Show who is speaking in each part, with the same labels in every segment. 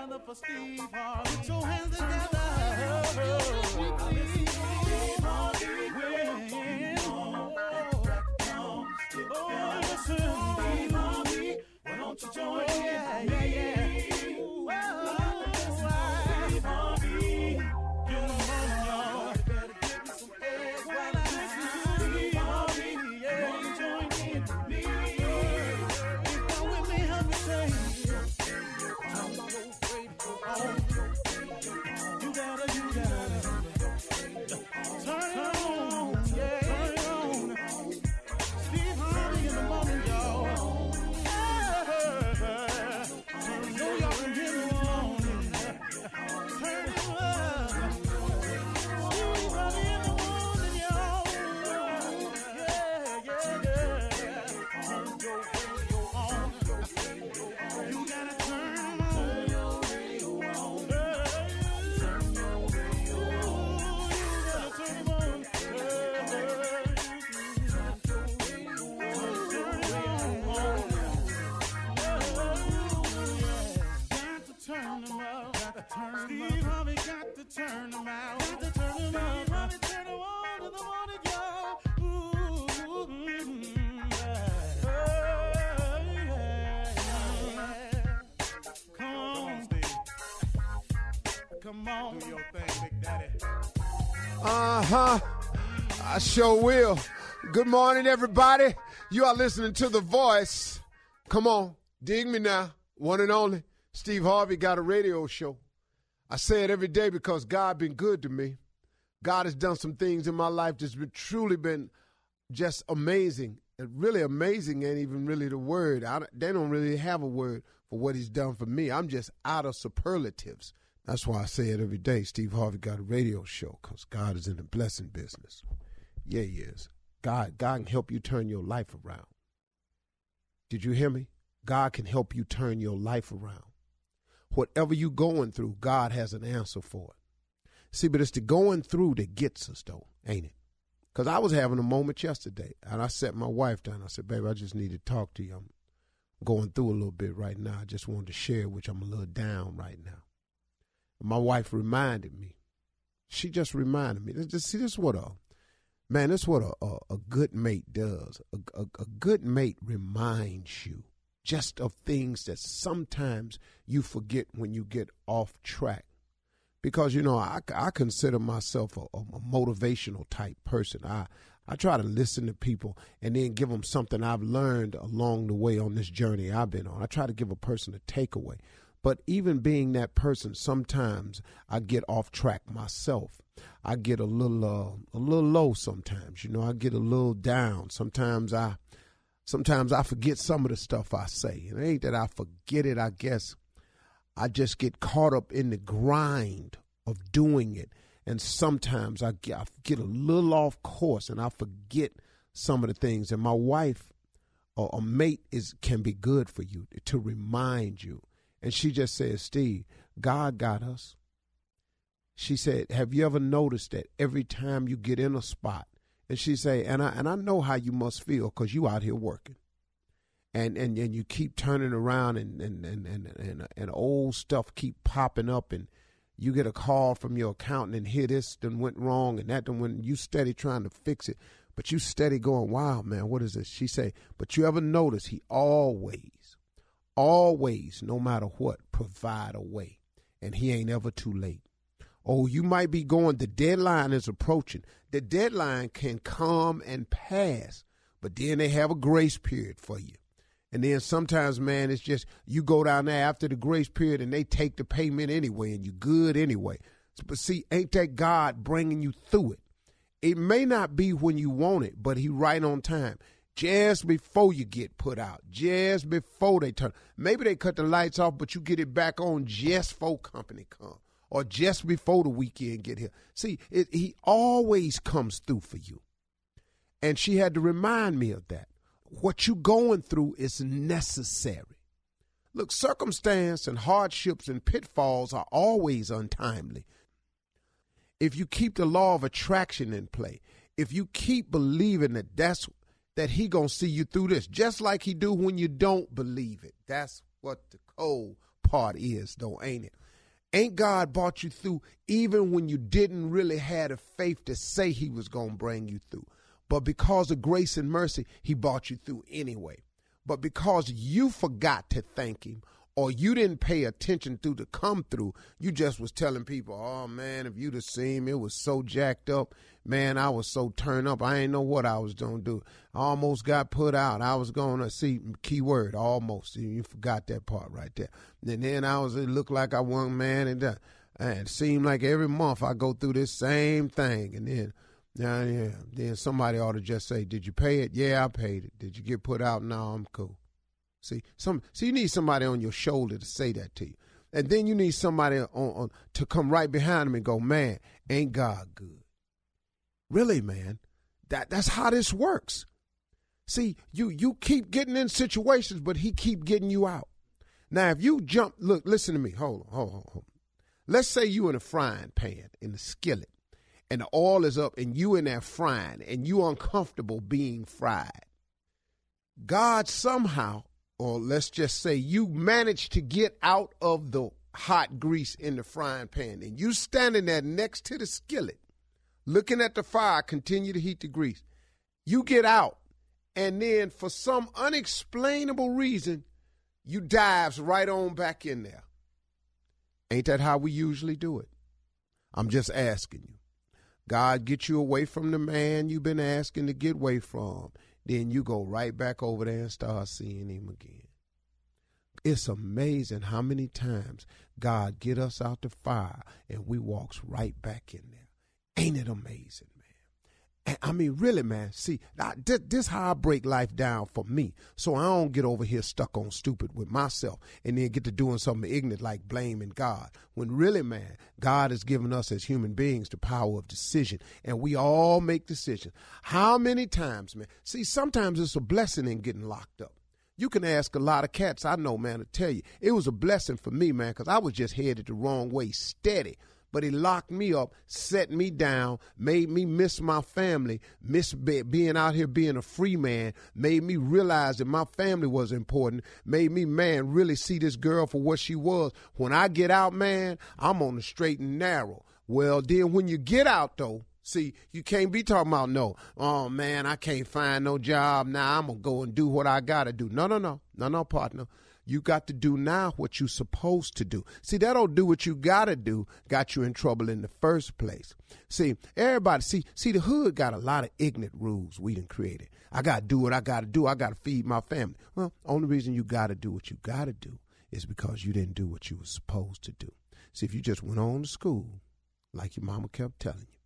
Speaker 1: Together for Steve Harvey. Put your hands together. Oh, listen. Why don't you join in? Yeah, yeah, yeah. Turn 'em out. Got to turn 'em out. Steve Harvey turn 'em on in the morning, y'all. Ooh, yeah. Yeah, yeah. Come on, Steve. Come on. Do your thing, Big Daddy.
Speaker 2: Uh huh. I sure will. Good morning, everybody. You are listening to The Voice. Come on, dig me now. One and only. Steve Harvey got a radio show. I say it every day because God been good to me. God has done some things in my life that's been truly been just amazing. And really amazing ain't even really the word. I, they don't really have a word for what he's done for me. I'm just out of superlatives. That's why I say it every day. Steve Harvey got a radio show because God is in the blessing business. Yeah, he is. God, God can help you turn your life around. Did you hear me? God can help you turn your life around. Whatever you're going through, God has an answer for it. See, but it's the going through that gets us, though, ain't it? Because I was having a moment yesterday, and I set my wife down. I said, "Baby, I just need to talk to you. I'm going through a little bit right now. I just wanted to share, which I'm a little down right now." And my wife reminded me. She just reminded me. Just see, this is what a man. This is what a, a, a good mate does. A, a, a good mate reminds you just of things that sometimes you forget when you get off track because you know I, I consider myself a, a motivational type person. I I try to listen to people and then give them something I've learned along the way on this journey I've been on. I try to give a person a takeaway. But even being that person, sometimes I get off track myself. I get a little uh, a little low sometimes. You know, I get a little down. Sometimes I sometimes I forget some of the stuff I say. It ain't that I forget it, I guess. I just get caught up in the grind of doing it. And sometimes I get, I get a little off course and I forget some of the things. And my wife or a mate is can be good for you to remind you. And she just says, Steve, God got us. She said, Have you ever noticed that every time you get in a spot, and she say, and I and I know how you must feel because you out here working. And and and you keep turning around and and and and and, and old stuff keep popping up and you get a call from your accountant and hear this done went wrong and that done went you steady trying to fix it. But you steady going wow man what is this? She say but you ever notice he always always no matter what provide a way. And he ain't ever too late oh you might be going the deadline is approaching the deadline can come and pass but then they have a grace period for you and then sometimes, man, it's just you go down there after the grace period and they take the payment anyway and you're good anyway. But see, ain't that God bringing you through it? It may not be when you want it, but he right on time. Just before you get put out, just before they turn. Maybe they cut the lights off, but you get it back on just before company come. Or just before the weekend get here. See, it, he always comes through for you. And she had to remind me of that. What you going through is necessary. Look, circumstance and hardships and pitfalls are always untimely. If you keep the law of attraction in play, if you keep believing that that's that he gonna see you through this, just like he do when you don't believe it. That's what the cold part is, though, ain't it? Ain't God brought you through even when you didn't really have the faith to say he was gonna bring you through? But because of grace and mercy, he brought you through anyway. But because you forgot to thank him or you didn't pay attention to the come through, you just was telling people, oh man, if you'd have seen me, it was so jacked up. Man, I was so turned up. I ain't know what I was going to do. I almost got put out. I was going to see, keyword, almost. You forgot that part right there. And then I was, it looked like I won, man. And, uh, and it seemed like every month I go through this same thing. And then, yeah, yeah. Then somebody ought to just say, "Did you pay it? Yeah, I paid it. Did you get put out? No, I'm cool." See, some, see, you need somebody on your shoulder to say that to you, and then you need somebody on, on to come right behind them and go, "Man, ain't God good?" Really, man, that that's how this works. See, you you keep getting in situations, but He keep getting you out. Now, if you jump, look, listen to me. Hold on, hold on, hold on. Let's say you in a frying pan in the skillet and the oil is up and you in there frying and you uncomfortable being fried. God somehow, or let's just say you managed to get out of the hot grease in the frying pan and you standing there next to the skillet, looking at the fire, continue to heat the grease. You get out and then for some unexplainable reason, you dives right on back in there. Ain't that how we usually do it? I'm just asking you. God get you away from the man you've been asking to get away from. Then you go right back over there and start seeing him again. It's amazing how many times God get us out the fire and we walks right back in there. Ain't it amazing? I mean, really, man. See, I, this, this how I break life down for me, so I don't get over here stuck on stupid with myself, and then get to doing something ignorant like blaming God. When really, man, God has given us as human beings the power of decision, and we all make decisions. How many times, man? See, sometimes it's a blessing in getting locked up. You can ask a lot of cats I know, man, to tell you it was a blessing for me, man, because I was just headed the wrong way, steady but he locked me up, set me down, made me miss my family, miss be- being out here being a free man, made me realize that my family was important, made me, man, really see this girl for what she was. When I get out, man, I'm on the straight and narrow. Well, then when you get out, though, See, you can't be talking about no, oh man, I can't find no job now. I'm gonna go and do what I gotta do. No, no, no, no, no, partner. You got to do now what you're supposed to do. See, that don't do what you gotta do, got you in trouble in the first place. See, everybody, see, see, the hood got a lot of ignorant rules we done created. I gotta do what I gotta do. I gotta feed my family. Well, only reason you gotta do what you gotta do is because you didn't do what you were supposed to do. See, if you just went on to school, like your mama kept telling you,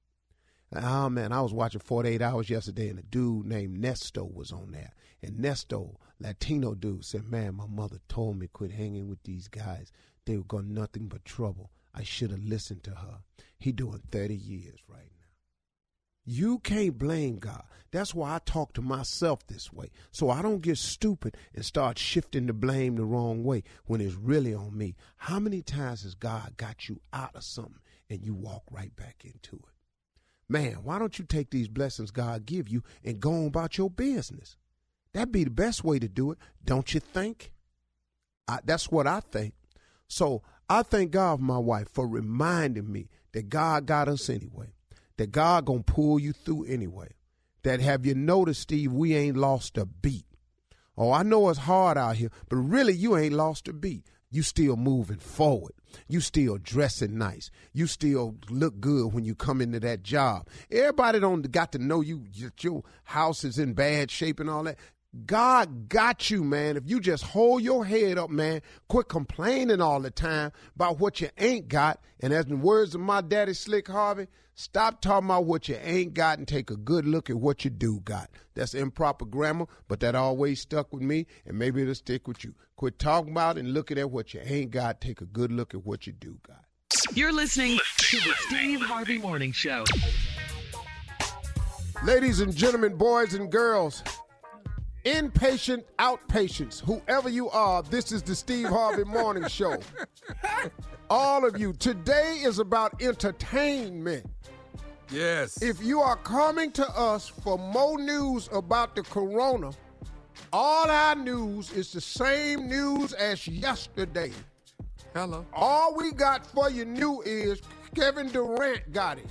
Speaker 2: Oh man, I was watching 48 Hours yesterday, and a dude named Nesto was on there. And Nesto, Latino dude, said, "Man, my mother told me quit hanging with these guys. They were going nothing but trouble. I should have listened to her." He doing 30 years right now. You can't blame God. That's why I talk to myself this way, so I don't get stupid and start shifting the blame the wrong way when it's really on me. How many times has God got you out of something and you walk right back into it? Man, why don't you take these blessings God give you and go on about your business? That'd be the best way to do it, don't you think? I, that's what I think. So I thank God my wife for reminding me that God got us anyway, that God gonna pull you through anyway. That have you noticed, Steve, we ain't lost a beat. Oh, I know it's hard out here, but really you ain't lost a beat you still moving forward. You still dressing nice. You still look good when you come into that job. Everybody don't got to know you your house is in bad shape and all that. God got you, man. If you just hold your head up, man, quit complaining all the time about what you ain't got. And as the words of my daddy Slick Harvey, stop talking about what you ain't got and take a good look at what you do got. That's improper grammar, but that always stuck with me, and maybe it'll stick with you. Quit talking about and looking at what you ain't got. Take a good look at what you do got.
Speaker 3: You're listening to the Steve Harvey Morning Show.
Speaker 2: Ladies and gentlemen, boys and girls, inpatient, outpatients, whoever you are, this is the Steve Harvey Morning Show. All of you, today is about entertainment.
Speaker 4: Yes.
Speaker 2: If you are coming to us for more news about the corona, all our news is the same news as yesterday.
Speaker 4: Hello.
Speaker 2: All we got for you new is Kevin Durant got it.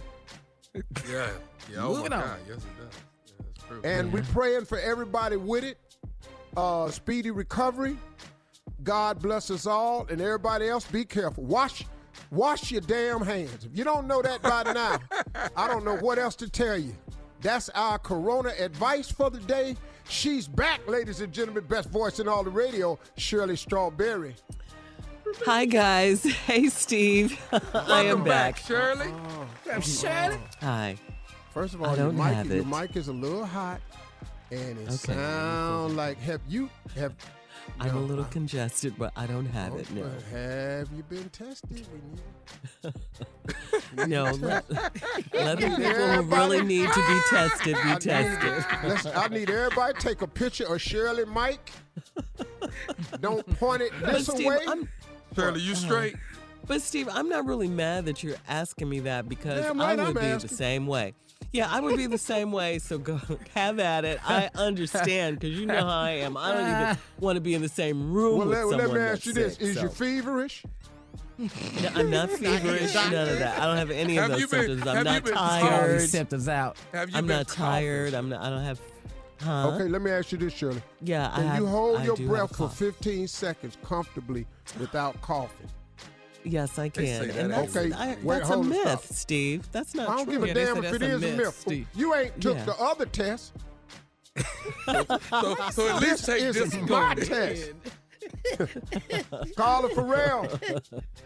Speaker 4: Yeah. Yeah. Oh
Speaker 5: Moving
Speaker 4: my
Speaker 5: on.
Speaker 4: God. Yes, it does. Yeah, that's true.
Speaker 2: And we praying for everybody with it. Uh, speedy recovery. God bless us all. And everybody else, be careful. Wash wash your damn hands. If you don't know that by now, I don't know what else to tell you. That's our corona advice for the day. She's back, ladies and gentlemen. Best voice in all the radio, Shirley Strawberry.
Speaker 6: Hi, guys. Hey, Steve. I am
Speaker 4: back,
Speaker 6: back.
Speaker 4: Shirley. Oh.
Speaker 5: Shirley.
Speaker 6: Hi.
Speaker 2: First of all, your
Speaker 6: don't
Speaker 2: mic,
Speaker 6: have
Speaker 2: your
Speaker 6: it.
Speaker 2: mic is a little hot, and it
Speaker 6: Okay.
Speaker 2: sound like have you have.
Speaker 6: I'm a little
Speaker 2: I-
Speaker 6: congested, but I don't have it.
Speaker 2: Oh,
Speaker 6: No.
Speaker 2: Have you been tested?
Speaker 6: No. Let, let the people who really need to be tested be
Speaker 2: need-
Speaker 6: tested.
Speaker 2: Let's, I need everybody to take a picture of Shirley Mike. Don't point it
Speaker 6: But
Speaker 2: this
Speaker 6: Steve,
Speaker 2: way.
Speaker 6: I'm,
Speaker 4: Shirley, you straight?
Speaker 6: Uh, but Steve, I'm not really mad that you're asking me that because
Speaker 2: Damn
Speaker 6: I would
Speaker 2: I'm
Speaker 6: be
Speaker 2: asking.
Speaker 6: the same way. Yeah, I would be the same way. So go have at it. I understand because you know how I am. I don't even want to be in the same room
Speaker 2: well,
Speaker 6: with
Speaker 2: let, well,
Speaker 6: someone
Speaker 2: let me ask you this:
Speaker 6: sick,
Speaker 2: Is you feverish?
Speaker 6: No, I'm not feverish. None of that. I don't have any of
Speaker 4: Have
Speaker 6: those
Speaker 4: you been-
Speaker 6: symptoms. I'm not tired.
Speaker 5: symptoms out.
Speaker 4: Have you
Speaker 6: I'm
Speaker 4: been
Speaker 6: not tired. I'm not. I don't have. Huh?
Speaker 2: Okay, let me ask you this, Shirley.
Speaker 6: Yeah, I
Speaker 2: Can
Speaker 6: have.
Speaker 2: you hold
Speaker 6: I
Speaker 2: your breath for 15 seconds comfortably without coughing?
Speaker 6: Yes, I
Speaker 4: They
Speaker 6: can.
Speaker 4: say
Speaker 6: And
Speaker 4: that
Speaker 6: that's,
Speaker 2: Okay,
Speaker 6: I,
Speaker 2: wait,
Speaker 6: that's a
Speaker 2: hold it,
Speaker 6: myth,
Speaker 2: stop.
Speaker 6: Steve. That's not
Speaker 2: I don't
Speaker 6: true.
Speaker 2: give a
Speaker 5: Yeah,
Speaker 2: damn if it
Speaker 5: that's a
Speaker 2: is a
Speaker 5: myth,
Speaker 2: myth.
Speaker 5: Steve.
Speaker 2: You ain't took
Speaker 6: Yeah.
Speaker 2: the other test.
Speaker 4: So, so at least take
Speaker 2: This
Speaker 4: this
Speaker 2: is
Speaker 4: one.
Speaker 2: my
Speaker 4: then.
Speaker 2: test. Carla Ferrell.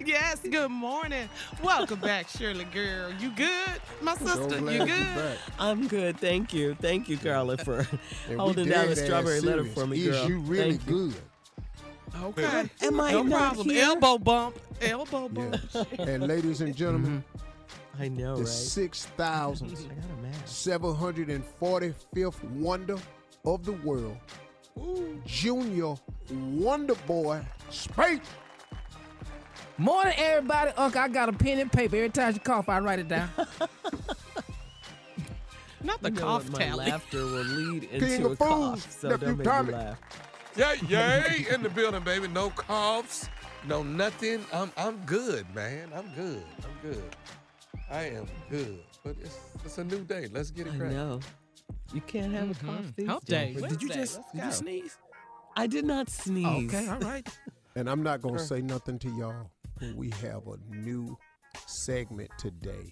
Speaker 3: Yes, good morning. Welcome back, Shirley girl. You good? My sister,
Speaker 2: glad
Speaker 3: you
Speaker 2: you
Speaker 3: good?
Speaker 6: I'm good. Thank you. Thank you, Carla, for holding down the strawberry letter for me,
Speaker 2: Is
Speaker 6: girl.
Speaker 2: you really
Speaker 6: Thank you.
Speaker 2: Good?
Speaker 3: Okay.
Speaker 6: Am I
Speaker 3: no problem.
Speaker 6: here?
Speaker 3: Elbow bump. Elbow
Speaker 2: Yeah.
Speaker 3: bump.
Speaker 2: and ladies and gentlemen, mm-hmm.
Speaker 6: I know,
Speaker 2: the
Speaker 6: right?
Speaker 2: 6,000.
Speaker 6: I got a mask.
Speaker 2: 745th wonder of the world. Junior Wonder Boy Space.
Speaker 5: Morning, everybody. Uncle, I got a pen and paper. Every time you cough, I write it down.
Speaker 3: Not the
Speaker 6: You know
Speaker 3: cough
Speaker 6: what, my
Speaker 3: tally.
Speaker 6: laughter will lead
Speaker 2: King
Speaker 6: into
Speaker 2: of
Speaker 6: a
Speaker 2: fools,
Speaker 6: cough, so don't make me laugh.
Speaker 4: Yeah, yay, in the building, baby. No coughs, no nothing. I'm I'm good, man. I'm good. I'm good. I am good. But it's it's a new day. Let's get it
Speaker 6: I
Speaker 4: right.
Speaker 6: know. You can't have a cough mm-hmm. these
Speaker 3: Hump
Speaker 6: days.
Speaker 3: day.
Speaker 5: But did you
Speaker 3: Wednesday,
Speaker 5: just
Speaker 3: let's
Speaker 5: did you sneeze?
Speaker 6: I did not sneeze.
Speaker 5: Okay, all right.
Speaker 2: And I'm not going to say nothing to y'all, but we have a new segment today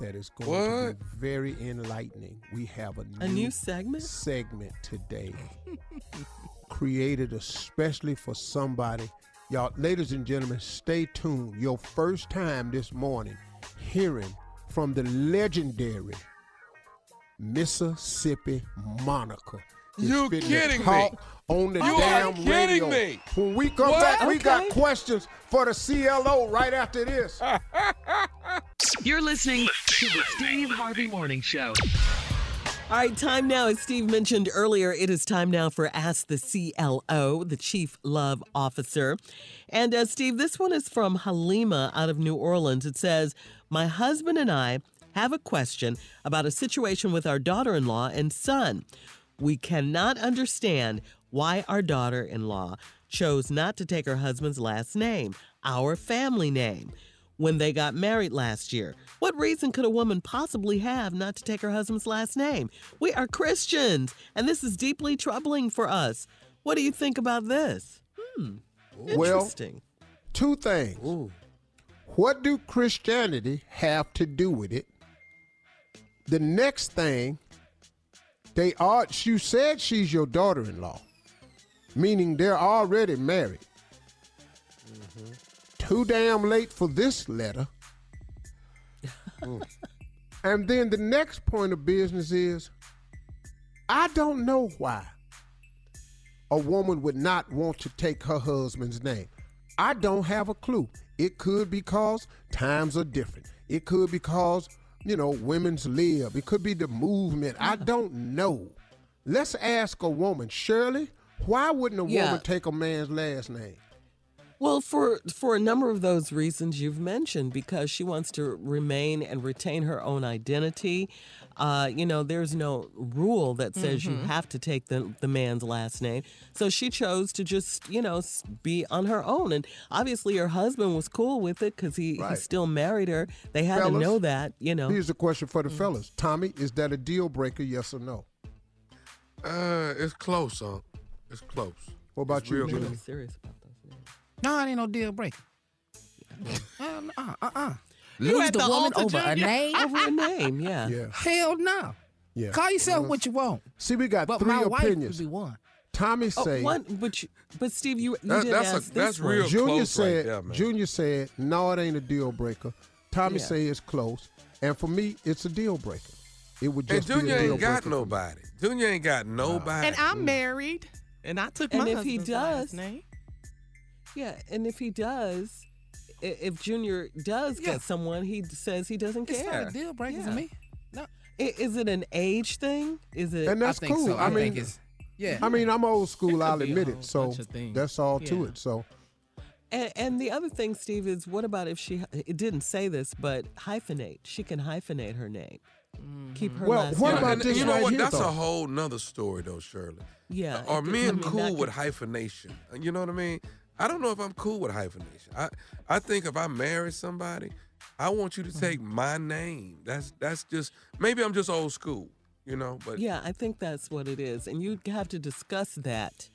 Speaker 2: that is going to be very enlightening. We have a new,
Speaker 6: A new segment?
Speaker 2: segment today created especially for somebody. Y'all, ladies and gentlemen, stay tuned. Your first time this morning hearing from the legendary Mississippi Monica.
Speaker 4: You
Speaker 2: fitting to
Speaker 4: kidding me?
Speaker 2: talk On the
Speaker 4: You are
Speaker 2: damn
Speaker 4: kidding
Speaker 2: radio.
Speaker 4: me.
Speaker 2: When we come
Speaker 4: What?
Speaker 2: back, we got questions for the CLO right after this.
Speaker 3: You're listening to the Steve Harvey Morning Show.
Speaker 6: All right, time now, as Steve mentioned earlier, it is time now for Ask the CLO, the Chief Love Officer. And uh, Steve, this one is from Halima out of New Orleans. It says, My husband and I have a question about a situation with our daughter in law and son. We cannot understand why our daughter in law chose not to take her husband's last name, our family name when they got married last year. What reason could a woman possibly have not to take her husband's last name? We are Christians, and this is deeply troubling for us. What do you think about this? Hmm.
Speaker 2: Well, two things. What do Christianity have to do with it? The next thing, they are. You said she's your daughter-in-law, meaning they're already married. Too damn late for this letter. Mm. and then the next point of business is, I don't know why a woman would not want to take her husband's name. I don't have a clue. It could be because times are different. It could be because, you know, women's lib. It could be the movement. I don't know. Let's ask a woman, Shirley, why wouldn't a
Speaker 6: Yeah.
Speaker 2: woman take a man's last name?
Speaker 6: Well, for for a number of those reasons you've mentioned, because she wants to remain and retain her own identity. Uh, you know, there's no rule that says you have to take the the man's last name. So she chose to just, you know, be on her own. And obviously, her husband was cool with it because he, he still married her. They had to know that, you know.
Speaker 2: Here's a question for the fellas. Tommy, is that a deal breaker, yes or no?
Speaker 4: Uh, it's close, huh? It's close.
Speaker 2: What about
Speaker 4: It's
Speaker 2: you,
Speaker 4: real
Speaker 2: Jimmy?
Speaker 6: serious about those names.
Speaker 5: No, it ain't no deal breaker. uh, uh, uh, uh. Lose the
Speaker 3: the
Speaker 5: woman
Speaker 3: altar,
Speaker 5: over a name?
Speaker 6: Over a name, yeah.
Speaker 2: Yeah.
Speaker 5: Hell no.
Speaker 2: Yeah.
Speaker 5: Call yourself what you want.
Speaker 2: See, we got
Speaker 5: But
Speaker 2: three
Speaker 5: my wife would
Speaker 2: opinions.
Speaker 5: be one.
Speaker 2: Tommy
Speaker 6: Oh,
Speaker 2: say,
Speaker 6: one, but, you, but Steve, you, you
Speaker 4: That-
Speaker 6: did
Speaker 4: that's a-
Speaker 6: ask this
Speaker 4: that's
Speaker 6: one.
Speaker 4: real-
Speaker 2: Junior
Speaker 4: close right
Speaker 2: said,
Speaker 4: there, man.
Speaker 2: Junior said, no, it ain't a deal breaker. Tommy
Speaker 6: Yeah.
Speaker 2: say it's close, and for me, it's a deal breaker. It would
Speaker 4: And
Speaker 2: just be a deal
Speaker 4: ain't got
Speaker 2: breaker for me.
Speaker 4: nobody. Junior ain't got nobody.
Speaker 3: And I'm married, and I took
Speaker 6: And
Speaker 3: my
Speaker 6: if he
Speaker 3: husband's last
Speaker 6: does-
Speaker 3: name.
Speaker 6: Yeah, and if he does, if Junior does
Speaker 5: Yeah.
Speaker 6: get someone, he says he doesn't
Speaker 5: It's
Speaker 6: care.
Speaker 5: not a deal breaker
Speaker 6: Yeah.
Speaker 5: for me. No,
Speaker 6: I- Is it an age thing? Is it?
Speaker 2: And that's
Speaker 5: I think
Speaker 2: cool.
Speaker 5: so.
Speaker 2: I,
Speaker 5: I,
Speaker 2: mean,
Speaker 5: think yeah.
Speaker 2: I mean, I'm old school. I'll admit it. So
Speaker 3: bunch of things.
Speaker 2: that's all to it. So
Speaker 6: and, and the other thing, Steve, is what about if she? It didn't say this, but hyphenate. She can hyphenate her name. Mm-hmm. Keep her
Speaker 2: Well,
Speaker 6: last
Speaker 2: what
Speaker 6: name.
Speaker 2: about
Speaker 4: and
Speaker 2: this
Speaker 4: you know
Speaker 2: right
Speaker 4: what?
Speaker 2: here,
Speaker 4: That's
Speaker 2: though?
Speaker 4: a whole nother story, though, Shirley.
Speaker 6: Yeah.
Speaker 4: Are
Speaker 6: it could- I
Speaker 4: men
Speaker 6: mean,
Speaker 4: cool with hyphenation? You know what I mean? I don't know if I'm cool with hyphenation. I I think if I marry somebody, I want you to
Speaker 6: Mm-hmm.
Speaker 4: take my name. That's that's just maybe I'm just old school, you know. But
Speaker 6: Yeah, I think that's what it is, and you have to discuss that.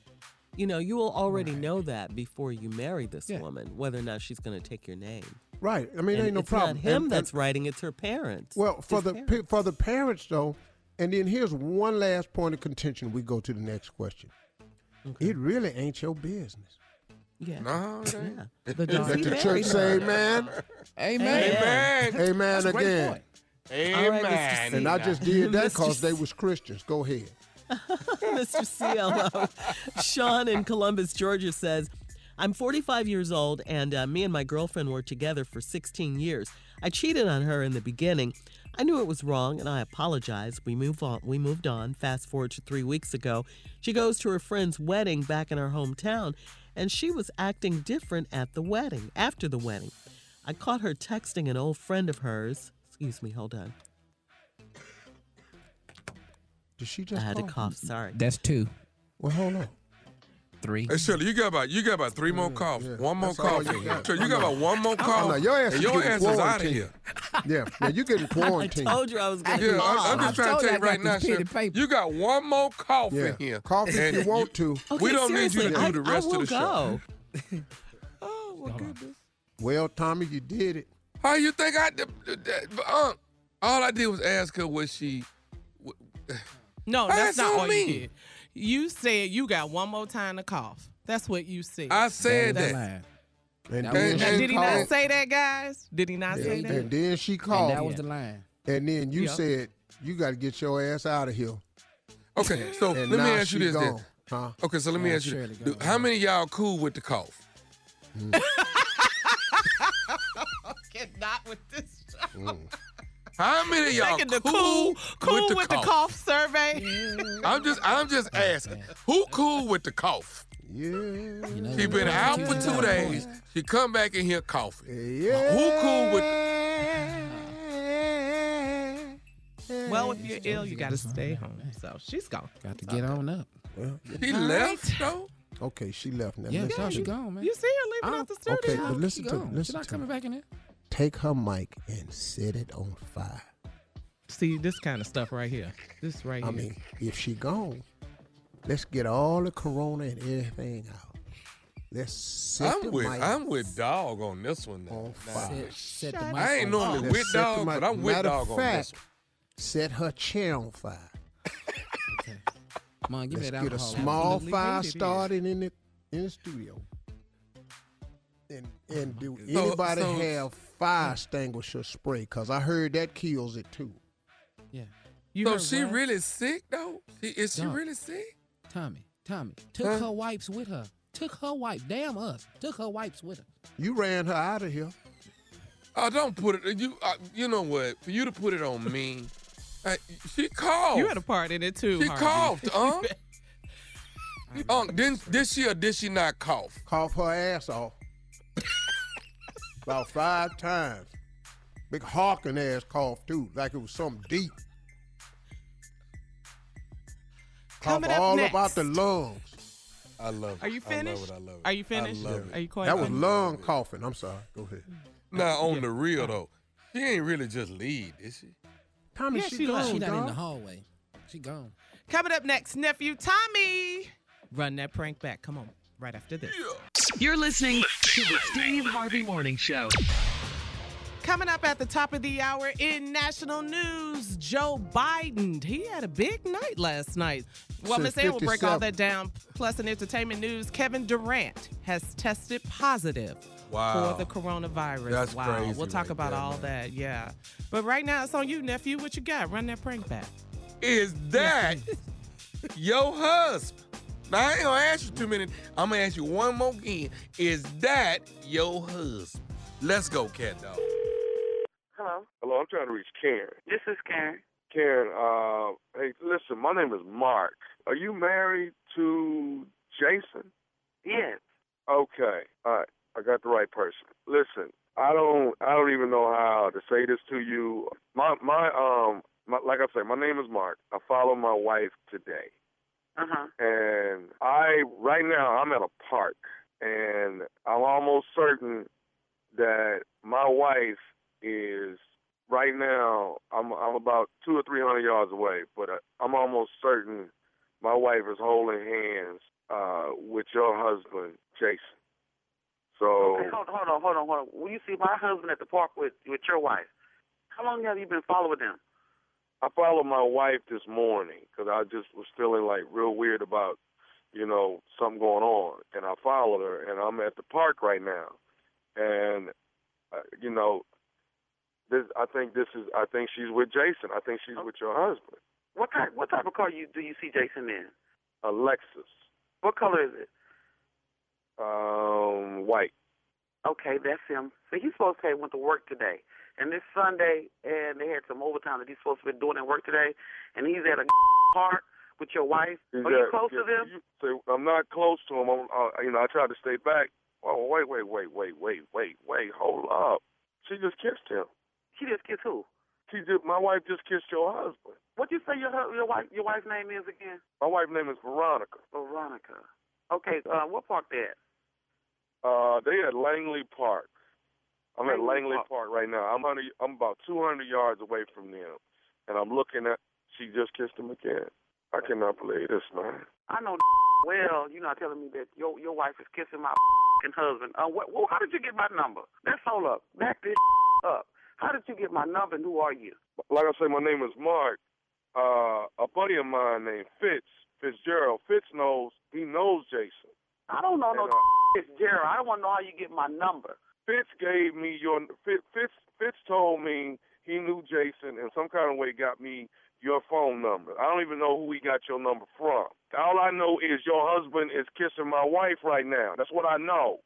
Speaker 6: You know, you will already know that before you marry this
Speaker 5: Yeah.
Speaker 6: woman, whether or not she's going to take your name.
Speaker 2: right. I mean,
Speaker 6: And
Speaker 2: ain't no
Speaker 6: it's
Speaker 2: problem.
Speaker 6: not him
Speaker 2: And-
Speaker 6: that's
Speaker 2: and-
Speaker 6: writing; it's her parents.
Speaker 2: Well, for
Speaker 6: It's
Speaker 2: the
Speaker 6: parents.
Speaker 2: for the parents though, and then here's one last point of contention. We go to the next question. Okay. It really ain't your business.
Speaker 6: Yeah,
Speaker 4: no, it ain't.
Speaker 6: yeah. The dog-
Speaker 2: Let
Speaker 6: he
Speaker 2: the church say amen.
Speaker 5: Amen.
Speaker 4: Amen.
Speaker 2: Amen
Speaker 5: That's a great
Speaker 2: again.
Speaker 5: point.
Speaker 6: All right,
Speaker 4: Amen.
Speaker 2: And I just did that because they was Christians. Go ahead.
Speaker 6: Mr. CLO. Sean in Columbus, Georgia says, I'm 45 years old, and uh, me and my girlfriend were together for 16 years. I cheated on her in the beginning. I knew it was wrong, and I apologized. We move on. We moved on. Fast forward to three weeks ago, she goes to her friend's wedding back in her hometown, and she was acting different at the wedding. After the wedding, I caught her texting an old friend of hers. Excuse me, hold on.
Speaker 2: Did she just I
Speaker 6: had to
Speaker 2: call?
Speaker 6: cough. Sorry.
Speaker 5: That's two,
Speaker 2: Well, hold on.
Speaker 5: Three.
Speaker 4: Hey Shirley, you got about you got about three more coughs.
Speaker 2: yeah.
Speaker 4: One more
Speaker 2: That's all
Speaker 4: cough.
Speaker 2: you got.
Speaker 4: Shirley, you got about one more cough.
Speaker 2: know. Your ass
Speaker 4: and
Speaker 2: is
Speaker 4: your
Speaker 2: getting
Speaker 4: ass is out of here.
Speaker 2: Yeah, now you getting
Speaker 6: I told you I was going to
Speaker 4: Yeah. I'm, I'm just
Speaker 5: I
Speaker 4: trying
Speaker 5: told
Speaker 4: to
Speaker 5: you
Speaker 4: tell you right
Speaker 5: got
Speaker 4: now, Shirley.
Speaker 5: paper.
Speaker 4: You got one more cough
Speaker 2: Yeah,
Speaker 4: in here.
Speaker 2: cough if you want to.
Speaker 6: Okay,
Speaker 4: We don't need you to
Speaker 6: seriously,
Speaker 4: do the rest of
Speaker 6: will
Speaker 4: the show. Oh my goodness.
Speaker 2: Well, Tommy, you did it.
Speaker 4: How you think I did? Uh, all I did was ask her was she.
Speaker 3: No,
Speaker 4: That's
Speaker 3: that's not
Speaker 4: on
Speaker 3: all
Speaker 4: me.
Speaker 3: you did. You said you got one more time to cough. That's what you said.
Speaker 4: I said
Speaker 5: That
Speaker 4: that.
Speaker 5: line.
Speaker 2: And
Speaker 5: That
Speaker 2: then
Speaker 5: was-
Speaker 3: now,
Speaker 2: she
Speaker 3: did he
Speaker 2: called.
Speaker 3: not say that, guys? Did he not say that?
Speaker 2: and then she
Speaker 5: And
Speaker 2: called.
Speaker 5: that was the line.
Speaker 2: And then you
Speaker 3: Yeah.
Speaker 2: said you got to get your ass out of here.
Speaker 4: Okay, so let me ask you this then.
Speaker 2: Huh?
Speaker 4: Okay, so let me ask you
Speaker 5: Shirley
Speaker 4: this.
Speaker 5: gone.
Speaker 4: How many of y'all cool with the cough?
Speaker 3: Cannot with this. Mm.
Speaker 4: How many of y'all
Speaker 3: Taking the
Speaker 4: cool,
Speaker 3: cool, cool
Speaker 4: with the cough?
Speaker 3: cough survey.
Speaker 4: I'm just, I'm just asking. Who cool with the cough?
Speaker 2: Yeah.
Speaker 5: You know,
Speaker 4: She been out for two days.
Speaker 5: point.
Speaker 4: She come back in here coughing.
Speaker 2: Yeah.
Speaker 4: Who cool with?
Speaker 3: Well, if you're ill, you got to stay home. So she's gone.
Speaker 5: Got to get on up.
Speaker 4: She left though.
Speaker 2: Okay, she left now.
Speaker 5: Yeah,
Speaker 2: Listen
Speaker 5: so she
Speaker 2: me.
Speaker 5: gone, man.
Speaker 3: You see her leaving out the studio.
Speaker 2: okay, but
Speaker 5: She
Speaker 2: listen to me.
Speaker 5: gone. She
Speaker 2: Listen
Speaker 5: not
Speaker 2: to
Speaker 5: coming
Speaker 2: me.
Speaker 5: back in there.
Speaker 2: Take her mic and set it on fire.
Speaker 3: See this kind of stuff right here. This right
Speaker 2: I
Speaker 3: here.
Speaker 2: I mean, if she gone, let's get all the corona and everything out. Let's set the
Speaker 4: I'm with,
Speaker 2: mic
Speaker 4: I'm with dog on this one now.
Speaker 2: on fire.
Speaker 5: Set, set the mic
Speaker 4: I ain't
Speaker 5: on
Speaker 4: normally
Speaker 5: fire.
Speaker 4: With dog, but I'm with
Speaker 2: Matter
Speaker 4: dog
Speaker 2: of
Speaker 4: on this one.
Speaker 2: Set her chair on fire.
Speaker 5: Come on, give me
Speaker 2: Let's
Speaker 5: that
Speaker 2: get a small fire
Speaker 3: right it is.
Speaker 2: started in the in the studio. And and do
Speaker 4: So-
Speaker 2: anybody
Speaker 4: so-
Speaker 2: have fire extinguisher spray? Cause I heard that kills it too.
Speaker 5: Yeah.
Speaker 3: You
Speaker 4: So she
Speaker 3: what?
Speaker 4: really sick though? She, is she
Speaker 5: No.
Speaker 4: really sick?
Speaker 5: Tommy, Tommy took
Speaker 4: Huh?
Speaker 5: her wipes with her. Took her wife. Damn us. Took her wipes with her.
Speaker 2: You ran her out of here.
Speaker 4: Oh, don't put it. You uh, you know what? For you to put it on me, uh, she coughed.
Speaker 3: You had a part in it too.
Speaker 4: She
Speaker 3: Harvey.
Speaker 4: coughed, huh? Unc, didn't did she or did she not cough?
Speaker 2: Cough her ass off. About five times. Big hawking ass cough too, like it was something deep. Cough
Speaker 3: Coming up
Speaker 2: all
Speaker 3: next.
Speaker 2: about the lungs.
Speaker 4: I love it.
Speaker 3: Are you finished?
Speaker 4: I love it. I love it.
Speaker 3: Are you finished?
Speaker 4: I love it.
Speaker 3: Are you quite
Speaker 2: That was
Speaker 3: finished?
Speaker 2: lung coughing. I'm sorry. Go ahead.
Speaker 4: Now on the real though, she ain't really just lead, is she?
Speaker 2: Tommy,
Speaker 3: Yeah,
Speaker 2: she,
Speaker 3: she
Speaker 2: gone.
Speaker 5: She not in
Speaker 2: dog.
Speaker 5: the hallway. She gone.
Speaker 3: Coming up next, nephew Tommy. Run that prank back. Come on. Right after this.
Speaker 7: You're listening to the Steve Harvey Morning Show.
Speaker 3: Coming up at the top of the hour in national news, Joe Biden. He had a big night last night. Well, Miss Ann will break all that down. Plus, in entertainment news, Kevin Durant has tested positive
Speaker 4: Wow.
Speaker 3: for the coronavirus.
Speaker 4: That's
Speaker 3: wow.
Speaker 4: crazy
Speaker 3: We'll talk
Speaker 4: right
Speaker 3: about
Speaker 4: there,
Speaker 3: all
Speaker 4: man.
Speaker 3: that. Yeah. But right now, it's on you, nephew. What you got? Run that prank back.
Speaker 4: Is that your husband? Now I ain't gonna ask you too many. I'm gonna ask you one more again. Is that your husband? Let's go, cat dog.
Speaker 8: Hello,
Speaker 9: Hello, I'm trying to reach Karen.
Speaker 8: this is Karen.
Speaker 9: Karen, uh, hey, listen, my name is Mark. Are you married to Jason?
Speaker 8: Yes.
Speaker 9: Okay, all right, I got the right person. Listen, I don't, I don't even know how to say this to you. My, my, um, my, like I say, my name is Mark. I follow my wife today,
Speaker 8: Uh huh.
Speaker 9: and I, right now, I'm at a park, and I'm almost certain that my wife is right now. I'm I'm about two or three hundred yards away, but uh, I'm almost certain my wife is holding hands uh, with your husband, Jason. So
Speaker 8: Okay, hold, hold on, hold on, hold on. Will you see my husband at the park with with your wife? How long have you been following them?
Speaker 9: I followed my wife this morning because I just was feeling like real weird about, you know, something going on, and I followed her, and I'm at the park right now, and uh, you know, this I think this is I think she's with Jason. I think she's with your husband,
Speaker 8: What type what type of car you do you see Jason in?
Speaker 9: a Lexus,
Speaker 8: What color is it?
Speaker 9: um, white.
Speaker 8: Okay, that's him. So he's supposed to have went to work today. And this Sunday and they had some overtime that he's supposed to be doing at work today and he's at a park with your wife.
Speaker 9: Is
Speaker 8: Are you close to them?
Speaker 9: you- so I'm not close to him. I'm, uh, you know, I tried to stay back. Oh, wait, wait, wait, wait, wait, wait, wait. Hold up. She just kissed him.
Speaker 8: She just kissed who?
Speaker 9: She just, my wife just kissed your husband.
Speaker 8: What you say your your wife your wife's name is again?
Speaker 9: My wife's name is Veronica.
Speaker 8: Veronica. Okay, uh, what park they at?
Speaker 9: Uh, they at Langley Park. I'm at
Speaker 8: Langley Park.
Speaker 9: Right now. I'm under, I'm about 200 yards away from them, and I'm looking at. She just kissed him again. I cannot believe this, man.
Speaker 8: I know well, you're not telling me that your your wife is kissing my husband. Uh, what, well, how did you get my number? Let's hold up. Back this up. How did you get my number and who are you?
Speaker 9: Like I say, my name is Mark. Uh, a buddy of mine named Fitz Fitzgerald. Fitz knows. He knows Jason.
Speaker 8: I don't know no
Speaker 9: And, uh,
Speaker 8: it's Gerald. I don't want to know how you get my number.
Speaker 9: Fitz gave me your Fitz, Fitz. Told me he knew Jason and some kind of way got me your phone number. I don't even know who he got your number from. All I know is your husband is kissing my wife right now. That's what I know.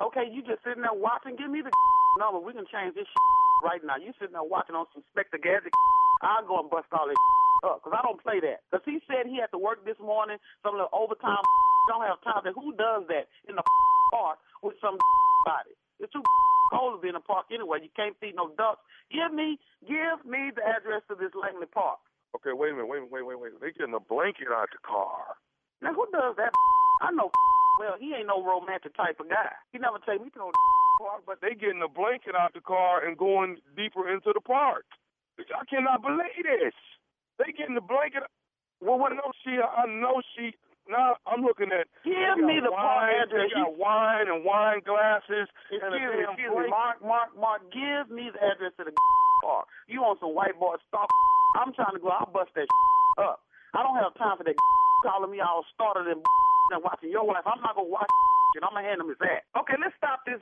Speaker 8: Okay, you just sitting there watching. Give me the number. We can change this right now. You sitting there watching on some Spectre Gadget. I'll go and bust all this up because I don't play that. Because he said he had to work this morning, some little overtime. Don't have time. Who does that in the park with some body? It's too cold to be in the park anyway. You can't feed no ducks. Give me, give me the address to this Langley Park.
Speaker 9: Okay, wait a minute. Wait, wait, wait, wait. They getting a blanket out the car.
Speaker 8: Now who does that? I know. Well, he ain't no romantic type of guy. He never take me to no park, but
Speaker 9: They getting a blanket out the car and going deeper into the park. I cannot believe this. They getting the blanket. Well, what? No, she. I know she. Now I'm looking at.
Speaker 8: Give me the
Speaker 9: wine,
Speaker 8: address.
Speaker 9: They got wine and wine glasses and
Speaker 8: Excuse me, excuse me. Mark, Mark, Mark, give me the address to the park. You on some white boy stuff. I'm trying to go, I'll bust that up. I don't have time for that calling me all started and and watching your wife. I'm not going to watch and I'm going to hand him his ass. Okay, let's stop this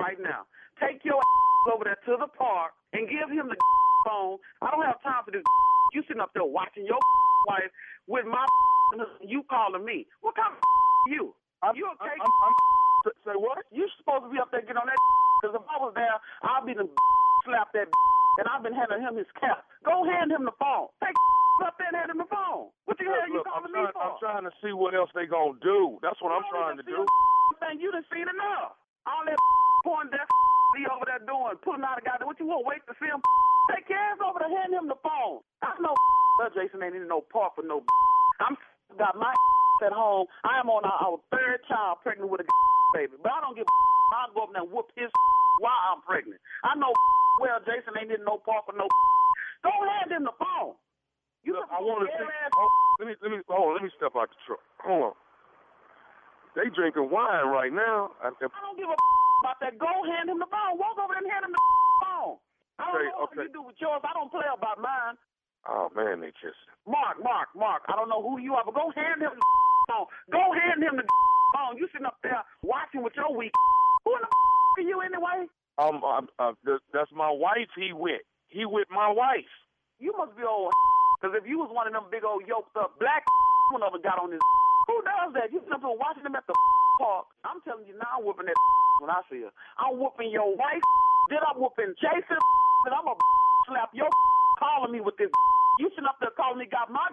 Speaker 8: right now. Take your over there to the park and give him the phone. I don't have time for this. You sitting up there watching your wife with my you calling me. What kind of you? I'm, you okay?
Speaker 9: I'm, I'm, say what?
Speaker 8: You supposed to be up there getting on that because if I was there, I'd be the slap that and I've been handing him his cap. Go hand him the phone. Take up there and hand him the phone. What the hell you calling
Speaker 9: I'm,
Speaker 8: me for?
Speaker 9: I'm trying to see what else they gonna do. That's what I'm trying to do.
Speaker 8: even see a Thing you done seen enough. All that porn that he over there doing, putting out a guy. What you want? Wait to see him? Take care of over there. Hand him the phone. I know Jason ain't in no park for no. I'm got my at home. I am on our, our third child pregnant with a baby, but I don't give. I'll go up there and whoop his while I'm pregnant. I know well Jason ain't in no park for no. Go hand him the phone. You
Speaker 9: Look, I want to see. Oh, let me let me hold on. Let me step out the truck. Hold on. They drinking wine right now. I,
Speaker 8: I don't give a about that. Go hand him the phone. Walk over there and hand him the phone. I don't
Speaker 9: Okay,
Speaker 8: know what
Speaker 9: okay.
Speaker 8: you do with yours. I don't play about mine.
Speaker 9: Oh man, they just.
Speaker 8: Mark, Mark, Mark. I don't know who you are, but go hand him the phone. Go hand him the phone. You sitting up there watching with your weak. Who in the are you anyway?
Speaker 9: Um, uh, uh, th- that's my wife. He with. He with my wife.
Speaker 8: You must be old. Because if you was one of them big old yoked up black one of them got on this. Who does that? You sitting up there watching them at the park. I'm telling you now, I'm whooping that when I see her. I'm whooping your wife. Then I'm whooping Jason. Then I'm going to slap your calling me with this. You sitting up there calling me, got my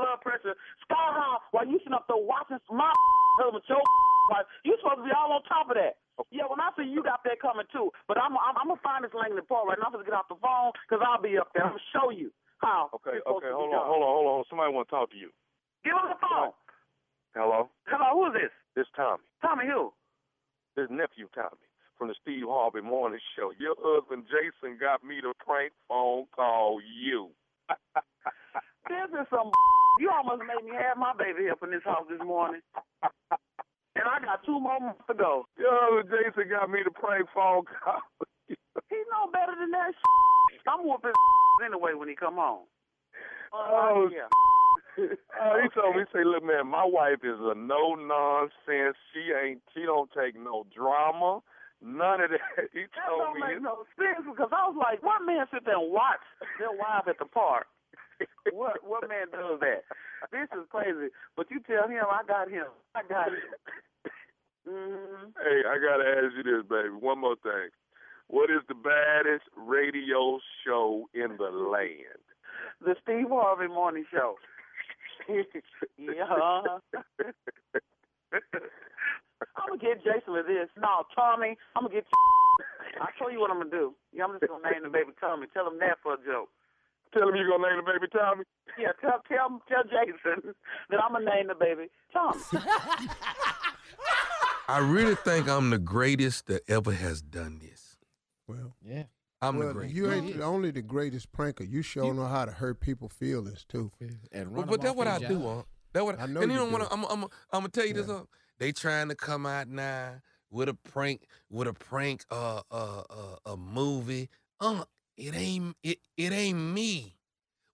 Speaker 8: blood pressure sky high while you sitting up there watching my husband, your wife. You supposed to be all on top of that. Yeah, when I see you got that coming too. But I'm I'm, I'm gonna find this Langley Park right now. I'm gonna get off the phone because I'll be up there. I'm gonna show you how.
Speaker 9: Okay, okay. Hold on, hold on, hold on. Somebody want to talk to you.
Speaker 8: Give him the phone.
Speaker 9: Hello.
Speaker 8: Hello, who is this?
Speaker 9: This Tommy.
Speaker 8: Tommy who?
Speaker 9: This nephew Tommy from the Steve Harvey Morning Show. Your husband Jason got me to prank phone call you.
Speaker 8: This is some. You almost made me have my baby up in this house this morning. And I got two more months to go.
Speaker 9: Husband Jason got me to prank phone call.
Speaker 8: He know better than that. Shit. I'm whooping anyway when he come home.
Speaker 9: Oh,
Speaker 8: yeah.
Speaker 9: Uh, he told me, he say, look, man, my wife is a no nonsense. She ain't, she don't take no drama, none of that. He
Speaker 8: That
Speaker 9: told
Speaker 8: don't
Speaker 9: me,
Speaker 8: make no sense because I was like, what man sit there and watch their wife at the park? what what man does that? This is crazy. But you tell him I got him. I got him. hmm
Speaker 9: hey, I gotta ask you this, baby. One more thing. What is the baddest radio show in the land?
Speaker 8: The Steve Harvey Morning Show. yeah. I'm gonna get Jason with this. No, Tommy, I'm gonna get. I'll show you what I'm gonna do. Yeah, I'm just gonna name the baby Tommy. Tell him that for a joke.
Speaker 9: Tell him you're gonna name the baby Tommy.
Speaker 8: Yeah, tell tell tell Jason that I'm gonna name the baby Tommy.
Speaker 4: I really think I'm the greatest that ever has done this.
Speaker 2: Well,
Speaker 5: Yeah.
Speaker 4: I'm
Speaker 2: well
Speaker 4: the greatest.
Speaker 2: you ain't the- only the greatest pranker. You sure know how to hurt people's feelings too.
Speaker 5: And
Speaker 4: Well,
Speaker 5: run
Speaker 4: but
Speaker 5: them
Speaker 4: that's what
Speaker 5: their
Speaker 4: I do,
Speaker 5: job.
Speaker 4: huh? That what
Speaker 2: I know
Speaker 4: and you
Speaker 2: you
Speaker 4: don't want to. I'm, I'm, I'm gonna tell you this.
Speaker 2: Yeah.
Speaker 4: Uh, they trying to come out now with a prank, with a prank, uh, uh, uh, a movie. Uh, it ain't it. It ain't me.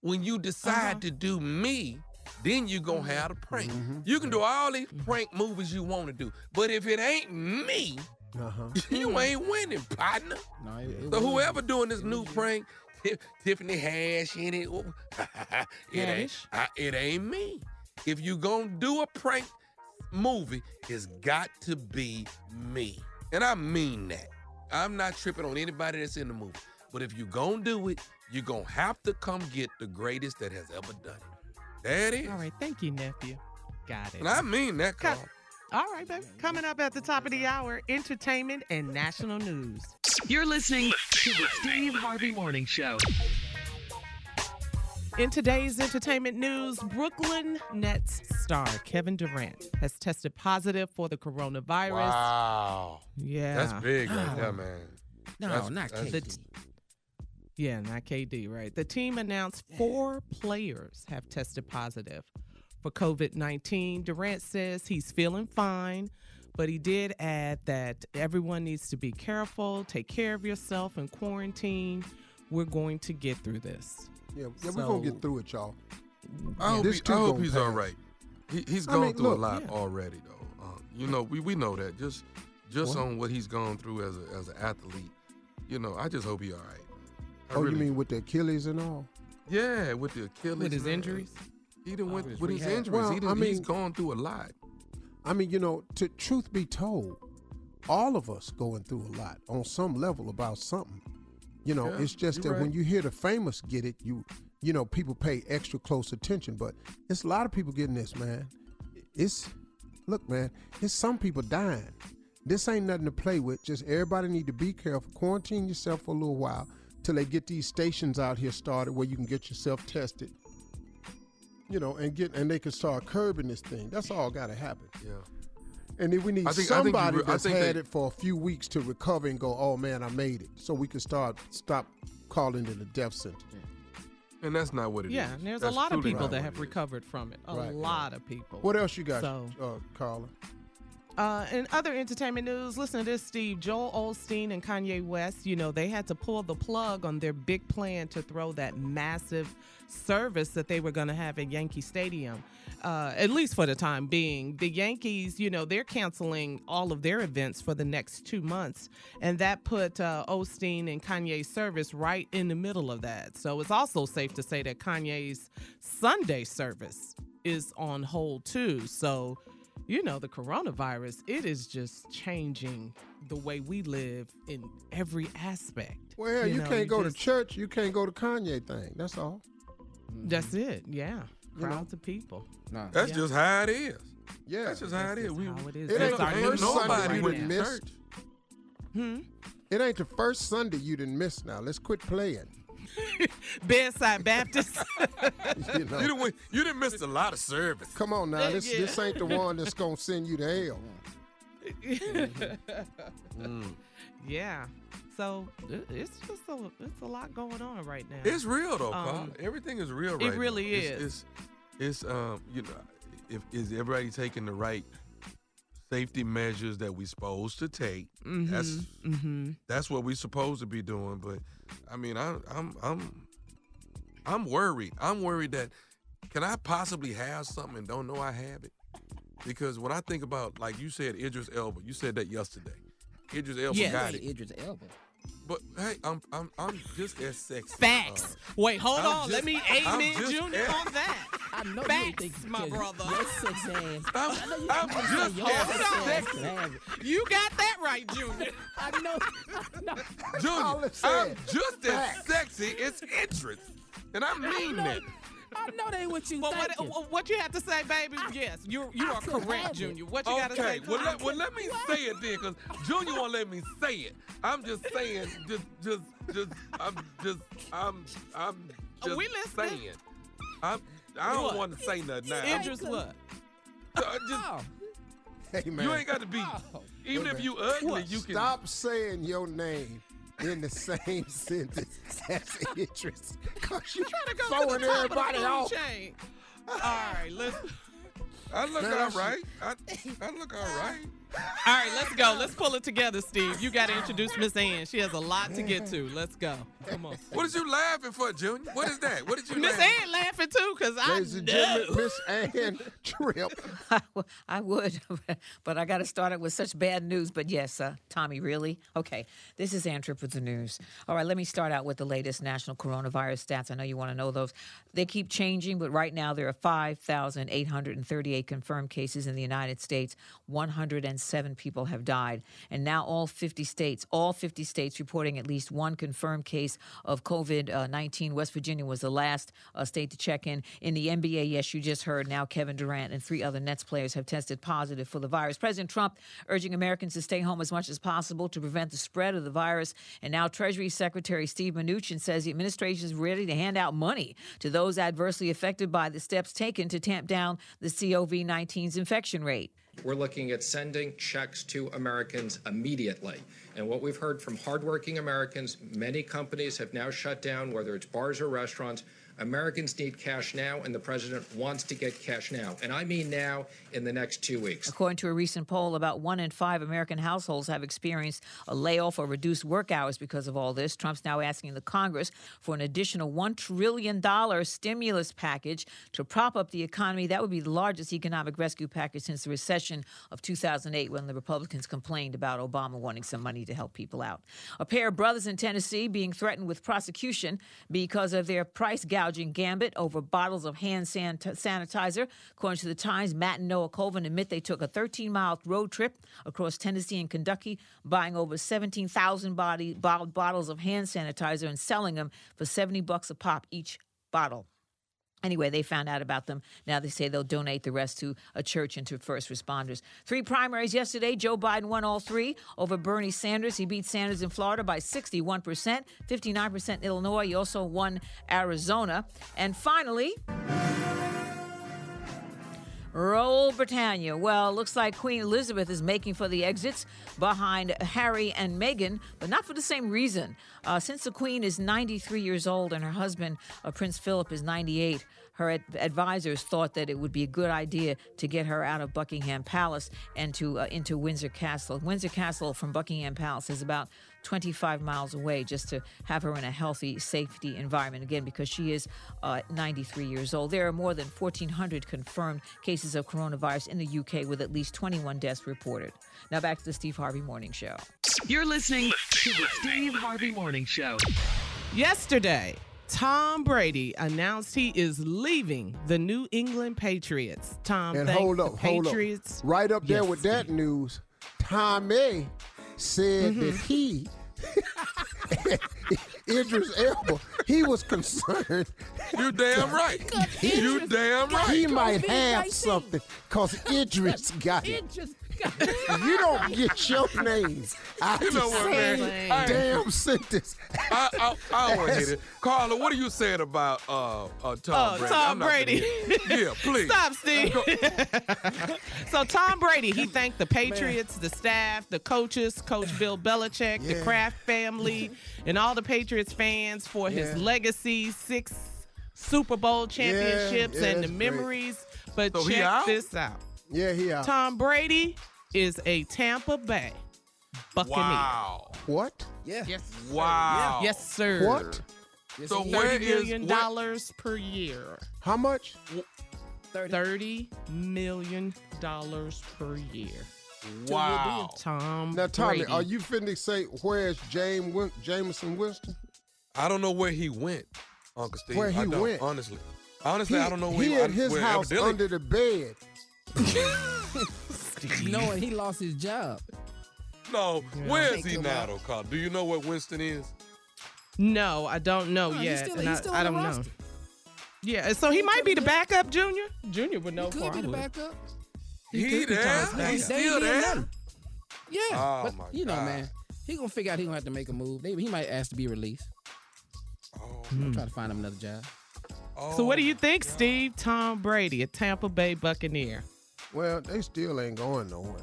Speaker 4: When you decide
Speaker 3: Uh-huh.
Speaker 4: to do me, then you gonna have a prank.
Speaker 2: Mm-hmm.
Speaker 4: You can do all these prank movies you want to do, but if it ain't me,
Speaker 2: Uh-huh.
Speaker 4: you ain't winning, partner.
Speaker 5: No, it, it
Speaker 4: So whoever doing this new prank, Ti- Tiffany Haddish in it, it ain't I, it ain't me. If you gonna do a prank movie, it's got to be me, and I mean that. I'm not tripping on anybody that's in the movie, but if you're gonna do it, you're gonna have to come get the greatest that has ever done it. There it is,
Speaker 3: All right, thank you, nephew. Got it.
Speaker 4: and I mean that,
Speaker 3: Cut.
Speaker 4: Carl.
Speaker 3: All right, baby. Coming up at the top of the hour, entertainment and national news.
Speaker 7: You're listening to the Steve Harvey Morning Show.
Speaker 3: In today's entertainment news, Brooklyn Nets star Kevin Durant has tested positive for the coronavirus.
Speaker 4: Wow,
Speaker 3: Yeah.
Speaker 4: that's big right there, um, man.
Speaker 5: No,
Speaker 4: That's-
Speaker 5: not
Speaker 4: that's-
Speaker 5: KD.
Speaker 3: Yeah, not KD, right? The team announced four players have tested positive for COVID 19. Durant says he's feeling fine, but he did add that everyone needs to be careful, take care of yourself, and quarantine. We're going to get through this.
Speaker 2: Yeah, yeah, we're gonna get through it, y'all.
Speaker 4: I hope,
Speaker 2: This
Speaker 4: he, I hope he's
Speaker 2: pass.
Speaker 4: all right. He, he's
Speaker 2: I
Speaker 4: gone
Speaker 2: mean,
Speaker 4: through
Speaker 2: look,
Speaker 4: a lot
Speaker 3: yeah.
Speaker 4: already, though. Uh, you know, we, we know that. Just just
Speaker 2: What?
Speaker 4: on what he's gone through as a, as an athlete, you know, I just hope he's all right. I
Speaker 2: Oh,
Speaker 4: really
Speaker 2: you mean
Speaker 4: do.
Speaker 2: with the Achilles and all?
Speaker 4: yeah, with the Achilles,
Speaker 3: With his
Speaker 4: man.
Speaker 3: injuries?
Speaker 4: He done went
Speaker 5: his
Speaker 4: with his
Speaker 5: rehab.
Speaker 4: injuries.
Speaker 2: Well,
Speaker 4: he done,
Speaker 2: I
Speaker 4: he's
Speaker 2: mean-
Speaker 4: gone through a lot.
Speaker 2: I mean, you know, to truth be told, all of us going through a lot on some level about something. You know,
Speaker 4: Yeah,
Speaker 2: it's just that when you hear the famous get it, you you know, people pay extra close attention. But it's a lot of people getting this, man. It's look, man, it's some people dying. This ain't nothing to play with. Just everybody need to be careful. Quarantine yourself for a little while till they get these stations out here started where you can get yourself tested. You know, and get and they can start curbing this thing. That's all got to happen.
Speaker 4: Yeah.
Speaker 2: And then we need
Speaker 4: I think- I think you
Speaker 2: somebody
Speaker 4: re- I
Speaker 2: that's
Speaker 4: think
Speaker 2: had
Speaker 4: they-
Speaker 2: it for a few weeks to recover and go, "Oh man, I made it," so we can start stop calling it a death sentence.
Speaker 4: And that's not what it is.
Speaker 3: Yeah, and there's
Speaker 4: That's
Speaker 3: a lot of people that have recovered from it. A
Speaker 2: Right, right.
Speaker 3: lot of people.
Speaker 2: What else you got,
Speaker 3: So-
Speaker 2: uh, Carla?
Speaker 3: Uh, in other entertainment news, listen to this, Steve. Joel Osteen and Kanye West, you know, they had to pull the plug on their big plan to throw that massive service that they were going to have at Yankee Stadium, uh, at least for the time being. The Yankees, you know, they're canceling all of their events for the next two months. And that put uh, Osteen and Kanye's service right in the middle of that. So it's also safe to say that Kanye's Sunday service is on hold too. So, you know, the coronavirus, it is just changing the way we live in every aspect.
Speaker 2: Well, hell, you,
Speaker 3: know,
Speaker 2: can't go
Speaker 3: just-
Speaker 2: to church. You can't go to Kanye thing. That's all.
Speaker 3: That's it. Yeah.
Speaker 2: You know?
Speaker 3: Crowds of people.
Speaker 5: Nah.
Speaker 4: That's
Speaker 3: Yeah.
Speaker 4: just how it is.
Speaker 2: Yeah.
Speaker 4: That's just how it
Speaker 3: That's
Speaker 4: is.
Speaker 3: just
Speaker 4: We,
Speaker 3: how it is.
Speaker 2: It ain't the
Speaker 3: our
Speaker 2: first Sunday
Speaker 4: nobody
Speaker 2: you
Speaker 3: right
Speaker 2: done
Speaker 3: now.
Speaker 2: missed.
Speaker 3: Hmm?
Speaker 2: It ain't the first Sunday you didn't miss. Now let's quit playing.
Speaker 3: Bedside Baptist.
Speaker 2: You know.
Speaker 4: you didn't you didn't miss a lot of service.
Speaker 2: Come on now, this
Speaker 3: yeah.
Speaker 2: this ain't the one that's gonna send you to hell.
Speaker 4: Mm.
Speaker 3: yeah. So it's just a it's a lot going on right now.
Speaker 4: It's real though,
Speaker 3: Um,
Speaker 4: Carl. Everything is real
Speaker 3: it
Speaker 4: right now.
Speaker 3: It really
Speaker 4: It's-
Speaker 3: is.
Speaker 4: It's, it's um, you know, if is everybody taking the right safety measures that we supposed to take? That's
Speaker 3: mm-hmm.
Speaker 4: that's what we supposed to be doing. But I mean, I, I'm I'm I'm worried. I'm worried that can I possibly have something and don't know I have it? Because when I think about, like you said, Idris Elba, you said that yesterday. Idris Elba
Speaker 3: Yes.
Speaker 4: got
Speaker 5: Hey,
Speaker 4: it.
Speaker 5: Idris Elba.
Speaker 4: But hey, I'm I'm I'm just as sexy.
Speaker 3: Facts.
Speaker 4: Uh,
Speaker 3: Wait, hold
Speaker 4: I'm
Speaker 3: on. Let me
Speaker 4: I'm
Speaker 3: amen Junior
Speaker 4: as-
Speaker 3: on that.
Speaker 5: I know you
Speaker 3: Facts,
Speaker 5: ain't think
Speaker 3: my brother.
Speaker 5: Your sex ass.
Speaker 4: I'm,
Speaker 5: I know you
Speaker 4: I'm
Speaker 5: ain't
Speaker 4: just
Speaker 5: say your
Speaker 4: as
Speaker 5: sex
Speaker 4: sexy.
Speaker 5: can have it.
Speaker 3: You got that right, Junior.
Speaker 5: I know. I.
Speaker 4: Junior,
Speaker 2: all it
Speaker 4: I'm just as sexy as Idris. And I mean
Speaker 5: know.
Speaker 4: that.
Speaker 5: I know they what you
Speaker 3: Well, what,
Speaker 5: thinking.
Speaker 3: what you have to say, baby? yes, you you
Speaker 5: I
Speaker 3: are correct. Junior. What you got to say?
Speaker 4: well let, well let me say it then, cause Junior won't let me say it. I'm just saying, just, just, just, I'm just, I'm, I'm just
Speaker 3: We listening.
Speaker 4: saying. I'm, I don't
Speaker 3: What?
Speaker 4: want to say nothing now.
Speaker 3: Idris, what?
Speaker 4: So, I just,
Speaker 5: Oh,
Speaker 2: Hey man,
Speaker 4: you ain't got to be,
Speaker 5: oh.
Speaker 4: even
Speaker 2: Hey,
Speaker 4: if you ugly,
Speaker 3: What?
Speaker 4: you can.
Speaker 2: stop saying your name in the same sentence as Idris. Cause you
Speaker 3: Trying to go to
Speaker 2: throwing
Speaker 3: the top
Speaker 2: everybody
Speaker 3: of the
Speaker 2: off.
Speaker 3: chain. All right, let's.
Speaker 4: I look
Speaker 2: Man,
Speaker 4: all
Speaker 2: I should-
Speaker 4: right. I, I look all right.
Speaker 3: All right, let's go. Let's pull it together, Steve. You got to introduce Miss Ann. She has a lot to get to. Let's go. Come on.
Speaker 4: What is you laughing for, Junior? What is that? What did you
Speaker 3: Miss
Speaker 4: laughing?
Speaker 3: Ann laughing too, cause I
Speaker 2: Ladies and
Speaker 3: know.
Speaker 2: gentlemen, Miss Ann Tripp.
Speaker 10: I w- I would, but I got to start it with such bad news. But yes, uh, Tommy, really? Okay, this is Ann Tripp with the news. All right, let me start out with the latest national coronavirus stats. I know you want to know those. They keep changing, but right now there are 5,838 confirmed cases in the United States. 107 people have died. And now all 50 states, all 50 states reporting at least one confirmed case of COVID 19. West Virginia was the last uh, state to check in. In the NBA, yes, you just heard now Kevin Durant and three other Nets players have tested positive for the virus. President Trump urging Americans to stay home as much as possible to prevent the spread of the virus. And now Treasury Secretary Steve Mnuchin says the administration is ready to hand out money to those adversely affected by the steps taken to tamp down the COVID 19's infection rate.
Speaker 11: We're looking at sending checks to Americans immediately. And what we've heard from hardworking Americans, many companies have now shut down, whether it's bars or restaurants. Americans need cash now, and the president wants to get cash now. And I mean now in the next two weeks.
Speaker 10: According to a recent poll, about one in five American households have experienced a layoff or reduced work hours because of all this. Trump's now asking the Congress for an additional $1 trillion stimulus package to prop up the economy. That would be the largest economic rescue package since the recession of 2008 when the Republicans complained about Obama wanting some money to help people out. A pair of brothers in Tennessee being threatened with prosecution because of their price gouging gambit over bottles of hand san- sanitizer. According to the Times, Matt and Noah Colvin admit they took a 13 mile road trip across Tennessee and Kentucky, buying over 17,000 body, bottles of hand sanitizer and selling them for 70 bucks a pop each bottle. Anyway, they found out about them. Now they say they'll donate the rest to a church and to first responders. Three primaries yesterday. Joe Biden won all three over Bernie Sanders. He beat Sanders in Florida by 61%, 59% in Illinois. He also won Arizona. And finally, Roll Britannia. Well, looks like Queen Elizabeth is making for the exits behind Harry and Meghan, but not for the same reason. Uh, since the Queen is 93 years old and her husband, uh, Prince Philip, is 98, her ad- advisors thought that it would be a good idea to get her out of Buckingham Palace and to uh, into Windsor Castle. Windsor Castle from Buckingham Palace is about 25 miles away just to have her in a healthy safety environment again because she is uh, 93 years old there are more than 1400 confirmed cases of coronavirus in the uk with at least 21 deaths reported now back to the steve harvey morning show
Speaker 7: You're listening to the Steve Harvey Morning Show.
Speaker 3: Yesterday, Tom Brady announced he is leaving the New England Patriots. Tom,
Speaker 2: And
Speaker 3: thanked
Speaker 2: hold
Speaker 3: the
Speaker 2: up, hold up. Right up there
Speaker 3: Yes,
Speaker 2: with that news, Tommy said that
Speaker 3: Mm-hmm.
Speaker 2: he, Idris Elba, he was concerned.
Speaker 4: You damn right. you damn right.
Speaker 2: He might have something because Idris got it.
Speaker 5: It just
Speaker 2: If you don't get your name out
Speaker 4: You know
Speaker 2: the
Speaker 4: what, man?
Speaker 2: same
Speaker 4: I-
Speaker 2: damn sentence.
Speaker 4: I, I, I don't want to hit it. Carla, what are you saying about uh, uh, Tom
Speaker 3: Oh,
Speaker 4: Brady?
Speaker 3: Tom
Speaker 4: I'm
Speaker 3: Brady.
Speaker 4: yeah, please.
Speaker 3: Stop, Steve. so Tom Brady, he thanked the Patriots, the staff, the coaches, Coach Bill Belichick, the Kraft family, and all the Patriots fans for his legacy, six Super Bowl championships
Speaker 2: yeah,
Speaker 3: and the
Speaker 2: that's great.
Speaker 3: memories. But
Speaker 4: So
Speaker 3: check this out.
Speaker 2: Yeah, he out.
Speaker 3: Tom Brady is a Tampa Bay Buccaneer.
Speaker 4: Wow.
Speaker 2: What?
Speaker 5: yeah.
Speaker 3: Yes.
Speaker 4: Wow.
Speaker 3: Yes, sir.
Speaker 2: What?
Speaker 5: Yes,
Speaker 4: So
Speaker 5: he is.
Speaker 4: where
Speaker 3: Thirty
Speaker 4: is-
Speaker 3: million
Speaker 4: where-
Speaker 3: dollars per year.
Speaker 2: How much?
Speaker 5: 30.
Speaker 3: Thirty million dollars per year.
Speaker 4: Wow.
Speaker 3: Tom.
Speaker 2: Now, Tommy,
Speaker 3: Brady.
Speaker 2: are you finna say where's James Win- Jameis Winston?
Speaker 4: I don't know where he went, Uncle Steve.
Speaker 2: Where he
Speaker 4: I don't,
Speaker 2: went?
Speaker 4: Honestly. Honestly, I don't know where
Speaker 2: he went.
Speaker 4: he
Speaker 2: at his house
Speaker 4: evidently-
Speaker 2: under the bed.
Speaker 5: Knowing he lost his job.
Speaker 4: No, where is he
Speaker 5: him
Speaker 4: now,
Speaker 5: out.
Speaker 4: though, Carla? Do you know where Winston is?
Speaker 3: No, I don't know
Speaker 5: No, he's
Speaker 3: yet.
Speaker 5: still- he's
Speaker 3: I,
Speaker 5: still
Speaker 3: I
Speaker 5: on
Speaker 3: don't know. Yeah, so he might be the backup, Junior. Junior would know.
Speaker 5: He
Speaker 3: for
Speaker 5: could be the
Speaker 3: I
Speaker 5: backup.
Speaker 4: He,
Speaker 3: could be
Speaker 4: there?
Speaker 3: Thomas
Speaker 4: He's
Speaker 3: Backup.
Speaker 4: still there?
Speaker 5: Yeah,
Speaker 4: Oh,
Speaker 5: but
Speaker 4: my
Speaker 5: you know,
Speaker 4: God.
Speaker 5: man, he gonna figure out he gonna have to make a move. Maybe he might ask to be released.
Speaker 4: Oh,
Speaker 5: I'm trying hmm. to find him another job.
Speaker 3: Oh, So what do you think, Steve? Tom Brady, a Tampa Bay Buccaneer.
Speaker 2: Well, they still ain't going nowhere.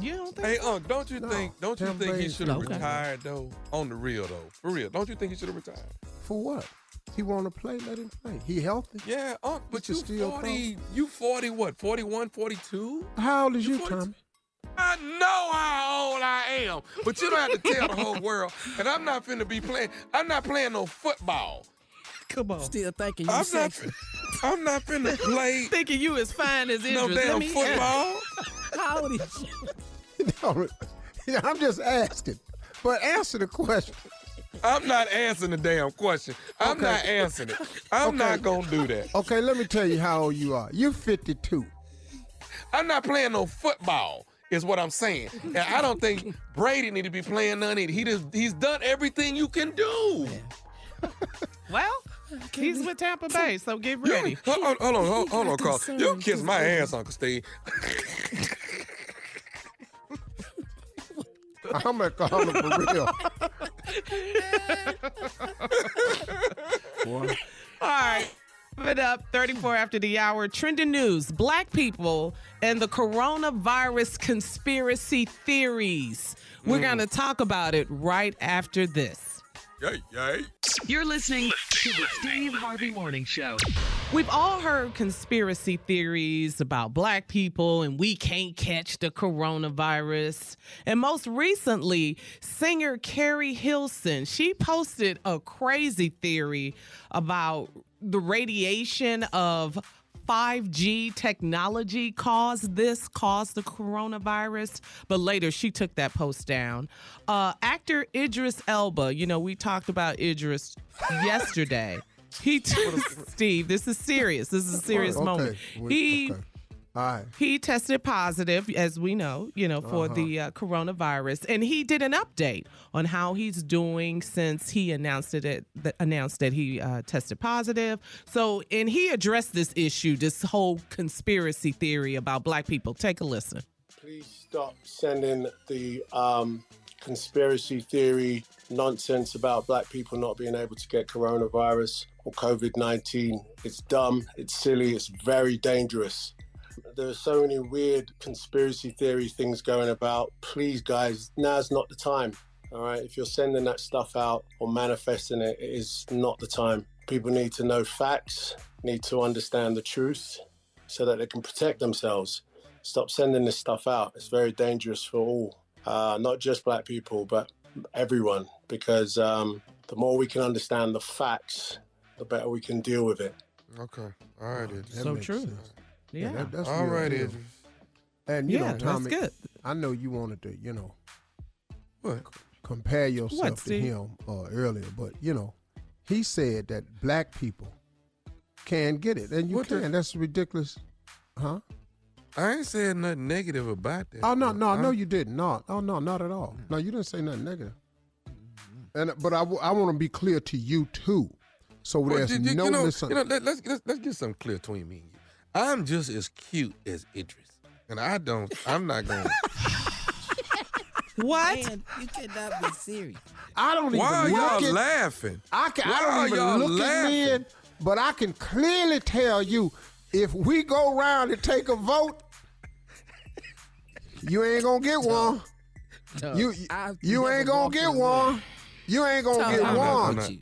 Speaker 3: You don't think?
Speaker 4: Hey, Unc, don't you
Speaker 2: No,
Speaker 4: think? Don't you
Speaker 2: Tampa
Speaker 4: think he
Speaker 2: Bay's
Speaker 4: should have
Speaker 3: Okay.
Speaker 4: retired though? On the real though, for real. Don't you think he should have retired?
Speaker 2: For what? He want to play, let him play. He healthy.
Speaker 4: Yeah, Unc, but
Speaker 2: He
Speaker 4: you
Speaker 2: can still
Speaker 4: forty. You forty? What? 41, 42?
Speaker 2: How old is you,
Speaker 4: 42?
Speaker 2: Tommy?
Speaker 4: I know how old I am, but you don't have to tell the whole world. And I'm not finna be playing. I'm not playing no football.
Speaker 3: Come on.
Speaker 5: Still thinking you
Speaker 4: I'm not.
Speaker 5: sexy.
Speaker 4: I'm not finna play
Speaker 3: Thinking you as fine as
Speaker 4: no
Speaker 3: Idris. Let
Speaker 4: damn
Speaker 3: me-
Speaker 4: football.
Speaker 5: How old is you?
Speaker 2: No, I'm just asking. But answer the question.
Speaker 4: I'm not answering the damn question. I'm
Speaker 2: Okay.
Speaker 4: not answering it. I'm
Speaker 2: Okay.
Speaker 4: not gonna do that.
Speaker 2: Okay, let me tell you how old you are. You're 52.
Speaker 4: I'm not playing no football. Is what I'm saying. And I don't think Brady need to be playing none either. He just he's done everything you can do.
Speaker 3: Well, he's with Tampa Bay, so get
Speaker 4: You-
Speaker 3: ready.
Speaker 4: hold, on, hold on, hold, hold on, Carl. You kiss my ass, Uncle Steve.
Speaker 2: I'm gonna call for real. Boy,
Speaker 3: All right. Put up 34 after the hour. Trending news Black people and the coronavirus conspiracy theories. We're mm. going to talk about it right after this.
Speaker 4: Yay, yay.
Speaker 7: You're listening to the Steve Harvey Morning Show.
Speaker 3: We've all heard conspiracy theories about black people and we can't catch the coronavirus. And most recently, singer Keri Hilson, she posted a crazy theory about the radiation of 5G technology caused this, caused the coronavirus, but later she took that post down. Uh, actor Idris Elba, you know, we talked about Idris yesterday. He took Steve. This is serious. This is a serious
Speaker 2: Okay,
Speaker 3: moment. He
Speaker 2: okay. All right.
Speaker 3: he tested positive, as we know, you know, for the uh, coronavirus, and he did an update on how he's doing since he announced it. At, th- announced that he uh, tested positive. So, and he addressed this issue, this whole conspiracy theory about black people. Take a listen.
Speaker 12: Please stop sending the um, conspiracy theory nonsense about black people not being able to get coronavirus or COVID 19. It's dumb, it's silly, it's very dangerous. There are so many weird conspiracy theory things going about. Please, guys, now's not the time. All right, if you're sending that stuff out or manifesting it, it is not the time. People need to know facts, need to understand the truth so that they can protect themselves. Stop sending this stuff out. It's very dangerous for all, uh, not just black people, but everyone, because um, the more we can understand the facts, the better we can deal with it.
Speaker 4: Okay. All right, Idris.
Speaker 3: So true.
Speaker 2: sense.
Speaker 3: Yeah.
Speaker 2: that- that's
Speaker 4: All
Speaker 2: real
Speaker 4: right,
Speaker 2: deal.
Speaker 4: Idris.
Speaker 2: And you
Speaker 3: Yeah,
Speaker 2: know,
Speaker 3: that's
Speaker 2: Tommy,
Speaker 3: good.
Speaker 2: I know you wanted to, you know,
Speaker 4: What?
Speaker 2: compare yourself to
Speaker 3: Steve?
Speaker 2: him uh, earlier, but you know, he said that black people can get it, and you
Speaker 4: What the-
Speaker 2: can. That's ridiculous, huh?
Speaker 4: I ain't saying nothing negative about that.
Speaker 2: Oh no, no,
Speaker 4: I'm-
Speaker 2: no, you didn't. No, oh no, not at all. No, you didn't say nothing negative. And but I, want to be clear to you too, so
Speaker 4: Well,
Speaker 2: there's
Speaker 4: you, you-
Speaker 2: no
Speaker 4: you know, you know let, let's, let's let's get something clear between me and you. I'm just as cute as Idris, and I don't. I'm not going.
Speaker 3: What?
Speaker 5: Man, you cannot be serious.
Speaker 2: I don't
Speaker 4: Why are
Speaker 2: even
Speaker 4: y'all
Speaker 2: look at.
Speaker 4: laughing?
Speaker 2: I can.
Speaker 4: Why
Speaker 2: I
Speaker 4: are
Speaker 2: don't even
Speaker 4: y'all
Speaker 2: look
Speaker 4: laughing?
Speaker 2: at men, but I can clearly tell you if we go around and take a vote, you ain't gonna get one.
Speaker 5: Dog,
Speaker 2: You
Speaker 5: I
Speaker 2: you ain't gonna get one. You ain't gonna
Speaker 5: Tommy,
Speaker 2: get
Speaker 5: I'm
Speaker 2: one.
Speaker 4: I'm not-
Speaker 5: you.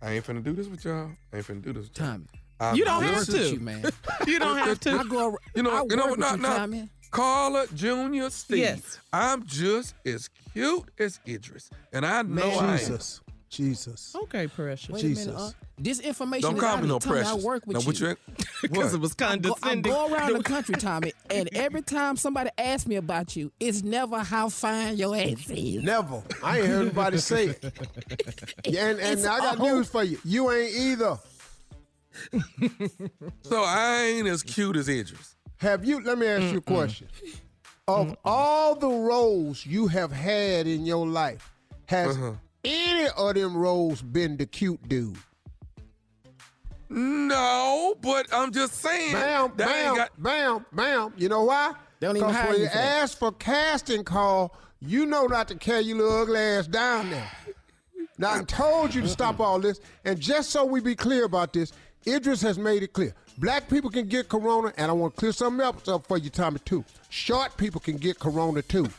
Speaker 4: I ain't finna do this with y'all. I ain't finna do this. With y'all.
Speaker 5: Tommy,
Speaker 4: I'm
Speaker 3: You don't have to.
Speaker 5: you, man.
Speaker 3: You don't have to.
Speaker 5: I
Speaker 3: to.
Speaker 5: go.
Speaker 4: You know,
Speaker 5: I
Speaker 4: you know
Speaker 5: work
Speaker 4: what?
Speaker 5: with
Speaker 4: No,
Speaker 5: you,
Speaker 4: no. Carla Junior Steve.
Speaker 3: Yes.
Speaker 4: I'm just as cute as Idris, and I know
Speaker 5: Man.
Speaker 4: I am.
Speaker 2: Jesus, Jesus.
Speaker 3: Okay, precious.
Speaker 5: Wait a minute,
Speaker 2: Jesus.
Speaker 5: uh, this information
Speaker 4: Don't
Speaker 5: is
Speaker 4: call me no precious.
Speaker 5: I work with
Speaker 4: now,
Speaker 5: you.
Speaker 4: what you?
Speaker 3: Because
Speaker 4: What?
Speaker 3: it was
Speaker 5: I go, I go around the country, Tommy, and every time somebody asks me about you, it's never how fine your ass is.
Speaker 2: Never. I ain't heard anybody say it. Yeah, and and I got news for you. You ain't either.
Speaker 4: So I ain't as cute as Idris.
Speaker 2: Have you? Let me ask you a question. Of all the roles you have had in your life, has
Speaker 4: Uh-huh.
Speaker 2: any of them roles been the cute dude?
Speaker 4: No, but I'm just saying.
Speaker 2: Bam, bam,
Speaker 4: got-
Speaker 2: bam, bam. You know why?
Speaker 5: They don't even
Speaker 2: 'Cause
Speaker 5: hire
Speaker 2: when
Speaker 5: you
Speaker 2: you
Speaker 5: for
Speaker 2: ask for casting call, you know not to carry your little ugly ass down there. Now I told you to stop all this, and just so we be clear about this, Idris has made it clear. Black people can get corona, and I want to clear something else up for you, Tommy, too. Short people can get corona too.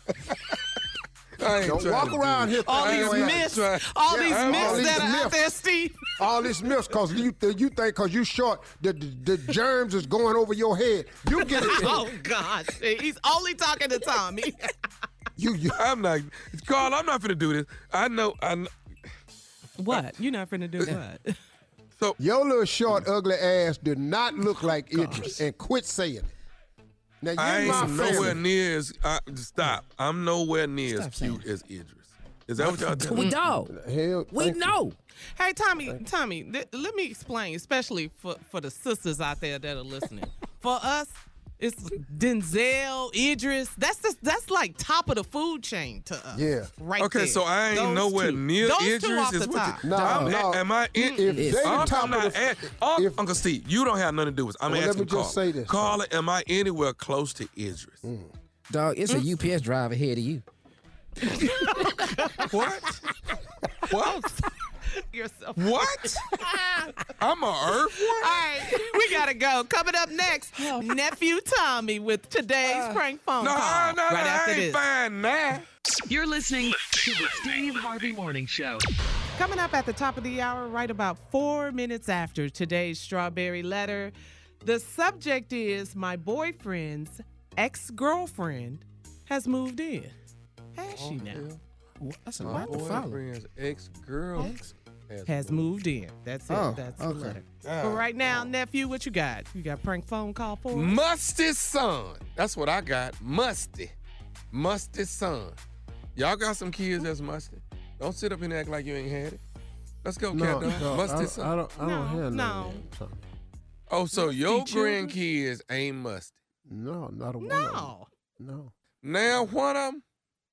Speaker 4: I ain't
Speaker 2: Don't walk
Speaker 4: to
Speaker 2: around
Speaker 4: this.
Speaker 2: here.
Speaker 3: all these myths,
Speaker 4: trying-
Speaker 3: all
Speaker 2: Yeah,
Speaker 3: these
Speaker 2: all
Speaker 3: myths
Speaker 2: these
Speaker 3: that are out
Speaker 2: myths.
Speaker 3: there, Steve.
Speaker 2: all these myths because you you think because you short the, the the germs is going over your head. You get it.
Speaker 3: Oh gosh, he's only talking to Tommy.
Speaker 2: You, you
Speaker 4: I'm not, Carl. I'm not finna do this. I know. I know.
Speaker 3: what? You're not finna do what?
Speaker 4: So
Speaker 2: your little short ugly ass did not look like Idris, and quit saying it. Now you
Speaker 4: I
Speaker 2: my
Speaker 4: ain't nowhere
Speaker 2: family.
Speaker 4: near as. Uh, stop. I'm nowhere near
Speaker 5: Stop
Speaker 4: as
Speaker 5: saying
Speaker 4: cute as Idris. Is that what y'all doing?
Speaker 5: We dog.
Speaker 2: Hell,
Speaker 5: We
Speaker 2: thank you.
Speaker 5: know.
Speaker 3: Hey Tommy, Tommy, th- let me explain, especially for for the sisters out there that are listening. for us, it's Denzel, Idris. That's just that's like top of the food chain to us.
Speaker 2: Yeah.
Speaker 3: right
Speaker 4: Okay,
Speaker 3: there.
Speaker 4: so I ain't
Speaker 3: Those
Speaker 4: nowhere
Speaker 3: two.
Speaker 4: near
Speaker 3: Those
Speaker 4: Idris.
Speaker 3: Two off
Speaker 4: is
Speaker 3: the
Speaker 4: what
Speaker 3: top.
Speaker 4: you,
Speaker 2: No,
Speaker 4: I'm,
Speaker 2: no.
Speaker 4: Am I in?
Speaker 2: If they the
Speaker 4: I'm,
Speaker 2: top
Speaker 4: I'm
Speaker 2: of
Speaker 4: not
Speaker 2: the-
Speaker 4: at, oh,
Speaker 2: if-
Speaker 4: Uncle Steve, you don't have nothing to do with it. I'm
Speaker 2: Well, let
Speaker 4: asking
Speaker 2: me just
Speaker 4: Carla.
Speaker 2: say this,
Speaker 4: Carla, am I anywhere close to Idris? Mm.
Speaker 5: Dog, it's a mm. UPS driver ahead of you.
Speaker 4: What? what?
Speaker 3: Oh, Yourself.
Speaker 4: What? I'm a earth
Speaker 3: All right, we gotta go. Coming up next, oh. nephew Tommy with today's uh. prank phone
Speaker 4: No,
Speaker 3: call.
Speaker 4: no, no,
Speaker 3: right after
Speaker 4: I ain't
Speaker 3: this.
Speaker 4: fine now.
Speaker 7: You're listening to the Steve Harvey Morning Show.
Speaker 3: Coming up at the top of the hour, right about four minutes after today's strawberry letter. The subject is my boyfriend's ex girlfriend has moved in. Has she oh, now?
Speaker 5: That's a
Speaker 4: My
Speaker 5: lot to follow.
Speaker 4: boyfriend's ex girl.
Speaker 3: Has moved in. That's it.
Speaker 4: Oh,
Speaker 3: That's the letter. But right now, nephew, what you got? You got a prank phone call for? us?
Speaker 4: Musty son. That's what I got. Musty. Musty son. Y'all got some kids that's musty. Don't sit up and act like you ain't had it. Let's go,
Speaker 2: No,
Speaker 4: cat dog.
Speaker 2: no, I
Speaker 4: musty
Speaker 2: don't-
Speaker 4: son.
Speaker 2: I don't- I don't No, have none
Speaker 3: no.
Speaker 4: Oh, so your
Speaker 2: Musty children?
Speaker 4: grandkids ain't musty.
Speaker 2: No, not a one.
Speaker 3: No.
Speaker 2: No.
Speaker 4: Now one of them?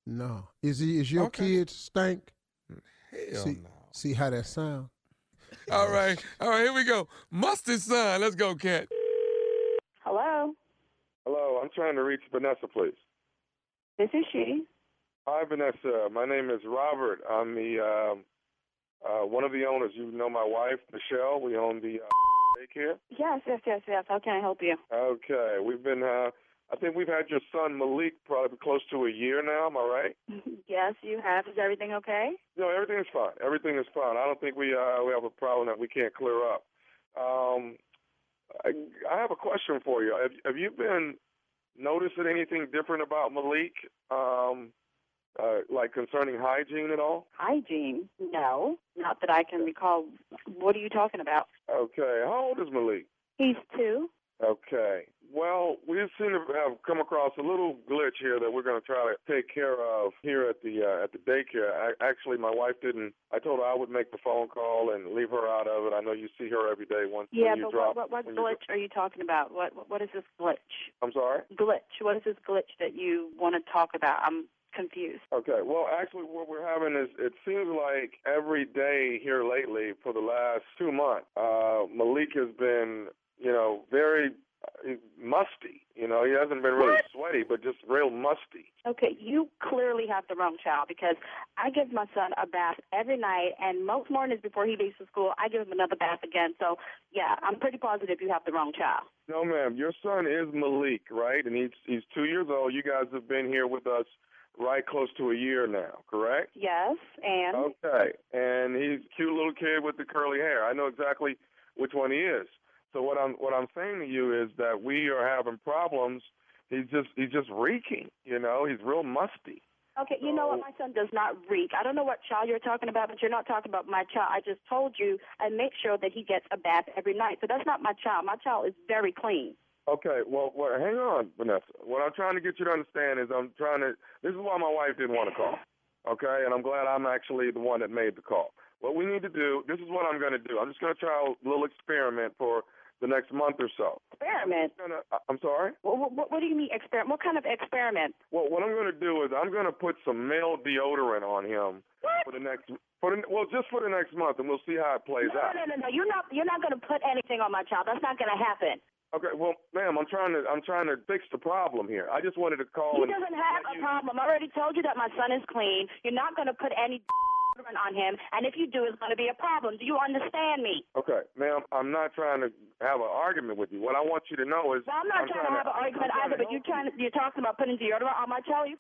Speaker 2: No. Is he? Is your
Speaker 4: Okay.
Speaker 2: kids stank?
Speaker 4: Hell
Speaker 2: see, see how that sound?
Speaker 4: All right. All right, here we go. Mustard son. Let's go, cat.
Speaker 13: Hello,
Speaker 9: Hello, I'm trying to reach Vanessa, please.
Speaker 13: this is she.
Speaker 9: Hi, Vanessa. My name is Robert. I'm the um, uh, one of the owners. You know my wife, Michelle. We own the uh, daycare.
Speaker 13: Yes, yes, yes, yes. How can I help you?
Speaker 9: Okay, we've been. Uh, I think we've had your son Malik probably close to a year now. Am I right?
Speaker 13: yes, you have. Is everything okay?
Speaker 9: No, everything is fine. Everything is fine. I don't think we uh, we have a problem that we can't clear up. Um, I, I have a question for you. Have, have you been noticing anything different about Malik, um, uh, like concerning hygiene at all?
Speaker 13: Hygiene? No, not that I can recall. What are you talking about?
Speaker 9: Okay. How old is Malik?
Speaker 13: He's two.
Speaker 9: Okay. Well, we seem to have come across a little glitch here that we're going to try to take care of here at the uh, at the daycare. I, actually, my wife didn't. I told her I would make the phone call and leave her out of it. I know you see her every day. Once
Speaker 13: Yeah, but
Speaker 9: drop.
Speaker 13: what, what, what glitch are you talking about? What, what what is this glitch?
Speaker 9: I'm sorry.
Speaker 13: Glitch. What is this glitch that you want to talk about? I'm confused.
Speaker 9: Okay. Well, actually, what we're having is it seems like every day here lately for the last two months, uh, Malik has been, you know, very uh, musty. You know, he hasn't been really sweaty, but just real musty.
Speaker 13: Okay, you clearly have the wrong child because I give my son a bath every night, and most mornings before he leaves for school, I give him another bath again. So, yeah, I'm pretty positive you have the wrong child.
Speaker 9: No, ma'am. Your son is Malik, right? And he's he's two years old. You guys have been here with us right close to a year now, correct?
Speaker 13: Yes, and
Speaker 9: Okay. And he's a cute little kid with the curly hair. I know exactly which one he is. So what I'm what I'm saying to you is that we are having problems. He's just he's just reeking, you know. He's real musty.
Speaker 13: Okay, you know what? My son does not reek. I don't know what child you're talking about, but you're not talking about my child. I just told you I make sure that he gets a bath every night. So that's not my child. My child is very clean.
Speaker 9: Okay, well, well, hang on, Vanessa. What I'm trying to get you to understand is I'm trying to. This is why my wife didn't want to call. Okay, and I'm glad I'm actually the one that made the call. What we need to do. This is what I'm going to do. I'm just going to try a little experiment for the next month or so.
Speaker 13: Experiment?
Speaker 9: Gonna, I- I'm sorry.
Speaker 13: What, what, what do you mean experiment? What kind of experiment?
Speaker 9: Well, what I'm going to do is I'm going to put some male deodorant on him for the next. For the, well, just for the next month, and we'll see how it plays
Speaker 13: No,
Speaker 9: out.
Speaker 13: no, no, no. no. You're not. You're not going to put anything on my child. That's not going to happen.
Speaker 9: Okay, well, ma'am, I'm trying to I'm trying to fix the problem here. I just wanted to call
Speaker 13: He doesn't have a problem. I already told you that my son is clean. You're not going to put any on him, and if you do, it's going to be a problem. Do you understand me?
Speaker 9: Okay, ma'am, I'm not trying to have an argument with you. What I want you to know is
Speaker 13: Well, I'm not trying to have an argument either, but you're trying to, you're talking about putting deodorant on my child. You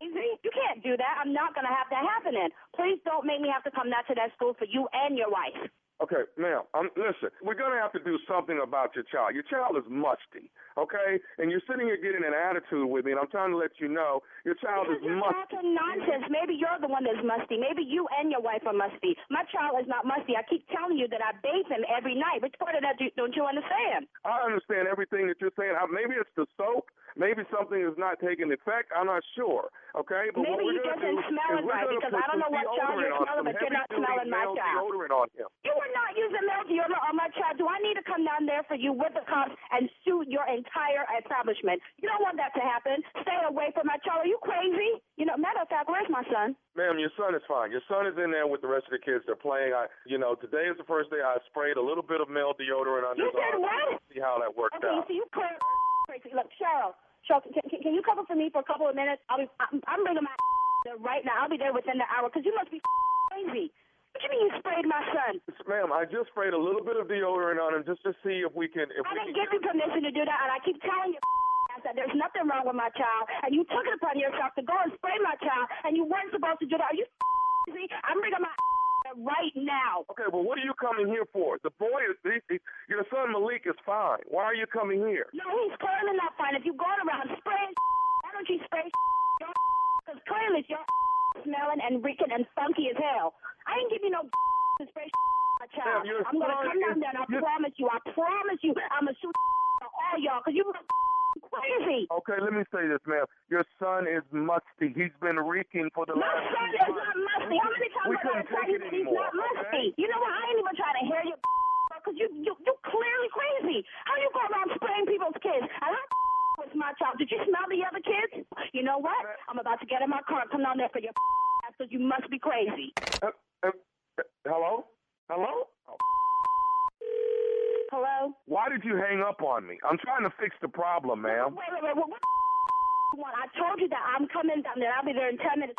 Speaker 13: crazy? You can't do that. I'm not going to have that happening. Please don't make me have to come back to that school for you and your wife.
Speaker 9: Okay, ma'am, um, listen, we're going to have to do something about your child. Your child is musty, okay? And you're sitting here getting an attitude with me, and I'm trying to let you know your child is
Speaker 13: You're
Speaker 9: musty.
Speaker 13: talking nonsense. Maybe you're the one that's musty. Maybe you and your wife are musty. My child is not musty. I keep telling you that I bathe him every night. Which part of that do, don't you understand?
Speaker 9: I understand everything that you're saying. Uh, Maybe it's the soap. Maybe something is not taking effect. I'm not sure, okay? But what
Speaker 13: Maybe
Speaker 9: we're
Speaker 13: he doesn't
Speaker 9: do
Speaker 13: smell it
Speaker 9: we're
Speaker 13: right because I don't know what child you're smelling, but you're not smelling my
Speaker 9: male
Speaker 13: child.
Speaker 9: deodorant on him.
Speaker 13: You are not using male deodorant on my child. Do I need to come down there for you with the cops and sue your entire establishment? You don't want that to happen. Stay away from my child. Are you crazy? You know, matter of fact, where's my son?
Speaker 9: Ma'am, your son is fine. Your son is in there with the rest of the kids. They're playing. I, you know, today is the first day I sprayed a little bit of male deodorant on
Speaker 13: You
Speaker 9: his arm.
Speaker 13: what?
Speaker 9: See how that worked
Speaker 13: Okay,
Speaker 9: out.
Speaker 13: so you clear. Look, Cheryl, Cheryl, can, can, can you cover for me for a couple of minutes? I'll be, I'm, I'm bringing my right now. I'll be there within the hour because you must be crazy. What do you mean you sprayed my son?
Speaker 9: Ma'am, I just sprayed a little bit of deodorant on him just to see if we can. If
Speaker 13: I
Speaker 9: we
Speaker 13: didn't
Speaker 9: can
Speaker 13: give you permission to do that, and I keep telling you that there's nothing wrong with my child, and you took it upon yourself to go and spray my child, and you weren't supposed to do that. Are you crazy? I'm bringing my right now.
Speaker 9: Okay, well, what are you coming here for? The boy is. He, he, son Malik is fine. Why are you coming here?
Speaker 13: No, he's clearly not fine. If you're going around spraying, why don't you spray Because clearly you're smelling and reeking and funky as hell. I didn't give you no and spray my child.
Speaker 9: Your
Speaker 13: I'm gonna come down there and I
Speaker 9: your-
Speaker 13: promise you, I promise you, I'm gonna shoot all y'all because you crazy.
Speaker 9: Okay, let me say this, ma'am. Your son is musty. He's been reeking for the
Speaker 13: My
Speaker 9: last
Speaker 13: son
Speaker 9: two
Speaker 13: is not musty. How many times
Speaker 9: We
Speaker 13: I gotta tell you that he's
Speaker 9: anymore,
Speaker 13: not musty?
Speaker 9: okay?
Speaker 13: You know what? I ain't even trying to hear you because you, you you clearly crazy. How you go around spraying people's kids? And I was my child. Did you smell the other kids? You know what? I'm about to get in my car and come down there for your ass because you must be crazy.
Speaker 9: Uh, uh, uh, hello? Hello? Oh,
Speaker 13: Hello?
Speaker 9: Why did you hang up on me? I'm trying to fix the problem, ma'am.
Speaker 13: Wait, wait, wait. What, what you want? I told you that I'm coming down there. I'll be there in 10 minutes.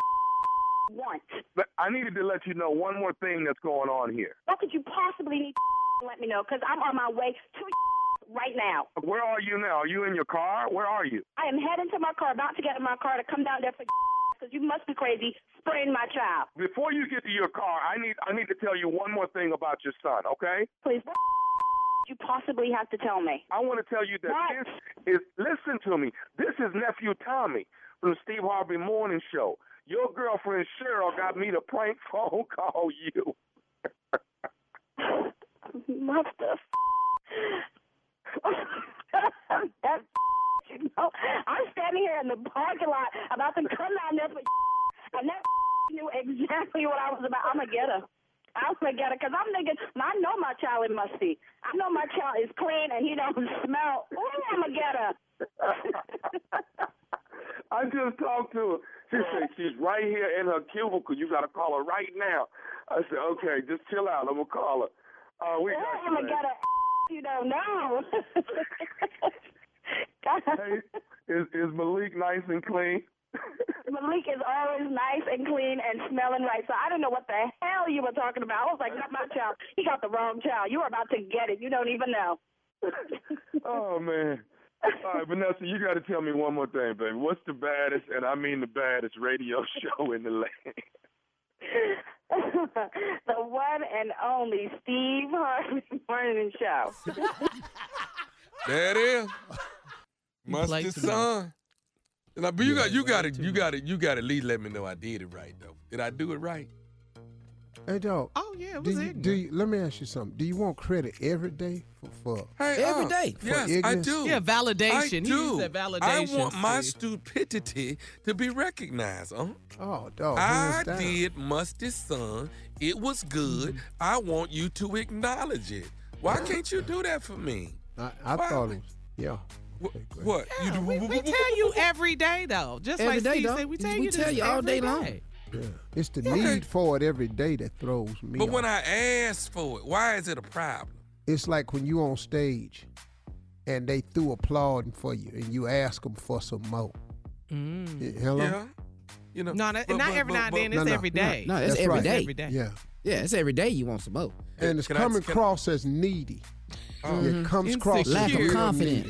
Speaker 13: Want?
Speaker 9: But I needed to let you know one more thing that's going on here.
Speaker 13: What could you possibly need to let me know? Because I'm on my way to right now.
Speaker 9: Where are you now? Are you in your car? Where are you?
Speaker 13: I am heading to my car, about to get in my car to come down there for because you must be crazy spraying my child.
Speaker 9: Before you get to your car, I need I need to tell you one more thing about your son, okay?
Speaker 13: Please, what you possibly have to tell me?
Speaker 9: I want to tell you that
Speaker 13: What?
Speaker 9: this is listen to me. This is nephew Tommy from the Steve Harvey Morning Show. Your girlfriend Cheryl got me to prank phone call you.
Speaker 13: What the That's, you know, I'm standing here in the parking lot about to come down there for and that knew exactly what I was about. I'm gonna get her. I'm gonna get her because I'm thinking. I know my child is musty. I know my child is clean and he don't smell. Ooh, I'm gonna get her.
Speaker 9: I just talked to her. She said she's right here in her cubicle. You got to call her right now. I said, okay, just chill out. I'm gonna call her. Uh, we got you,
Speaker 13: gonna
Speaker 9: man.
Speaker 13: get. You don't know.
Speaker 9: Hey, is is Malik nice and clean?
Speaker 13: Malik is always nice and clean and smelling right. So I don't know what the hell you were talking about. I was like, not my child. He got the wrong child. You were about to get it. You don't even know.
Speaker 9: Oh man. All right, Vanessa, you got to tell me one more thing, baby. What's the baddest, and I mean the baddest radio show in the land?
Speaker 13: The one and only Steve Harvey Morning Show.
Speaker 4: There it is. Must
Speaker 3: played
Speaker 4: the
Speaker 3: too much.
Speaker 4: son. Now, but you got you got it. You got it. You got to at least let me know I did it right though. Did I do it right?
Speaker 2: Hey, dog.
Speaker 3: Oh yeah, it
Speaker 2: Do
Speaker 3: was
Speaker 2: you,
Speaker 3: ignorant.
Speaker 2: do you, let me ask you something. Do you want credit every day for, for
Speaker 4: Hey,
Speaker 5: Every
Speaker 4: uh,
Speaker 5: day.
Speaker 2: For
Speaker 4: Yes, I do.
Speaker 3: Yeah, validation. He
Speaker 4: do.
Speaker 3: used that validation.
Speaker 4: I want my
Speaker 3: Steve.
Speaker 4: stupidity to be recognized. Huh?
Speaker 2: Oh, dog.
Speaker 4: I
Speaker 2: hands down.
Speaker 4: did Musty's son. It was good. I want you to acknowledge it. Why can't you do that for me?
Speaker 2: I, I
Speaker 4: Why?
Speaker 2: thought it was, yeah.
Speaker 4: What?
Speaker 2: Okay, great.
Speaker 4: You do-
Speaker 3: we, we tell you every day though. Just
Speaker 5: Every
Speaker 3: like
Speaker 5: day,
Speaker 3: Steve
Speaker 5: dog.
Speaker 3: said, we tell
Speaker 5: We
Speaker 3: you
Speaker 5: tell you all
Speaker 3: every
Speaker 5: day long.
Speaker 2: Yeah. It's the
Speaker 4: Okay.
Speaker 2: need for it every day that throws me
Speaker 4: But
Speaker 2: off.
Speaker 4: when I ask for it, why is it a problem?
Speaker 2: it's like when you on stage and they threw applauding for you and you ask them for some more.
Speaker 3: Mm.
Speaker 2: Yeah, Hello?
Speaker 4: Yeah. You know.
Speaker 3: No, that,
Speaker 4: but-
Speaker 3: not
Speaker 4: but-
Speaker 3: every
Speaker 4: but-
Speaker 3: now and then.
Speaker 2: No,
Speaker 3: It's
Speaker 2: no.
Speaker 3: every day.
Speaker 5: No, it's
Speaker 2: That's
Speaker 5: every
Speaker 2: right.
Speaker 5: day.
Speaker 3: Every day.
Speaker 2: Yeah.
Speaker 5: Yeah, it's every day you want some more.
Speaker 2: And it's
Speaker 4: Can
Speaker 2: coming
Speaker 4: can-
Speaker 2: across as needy.
Speaker 4: Oh.
Speaker 2: Yeah, it comes across as
Speaker 5: Lack of confidence.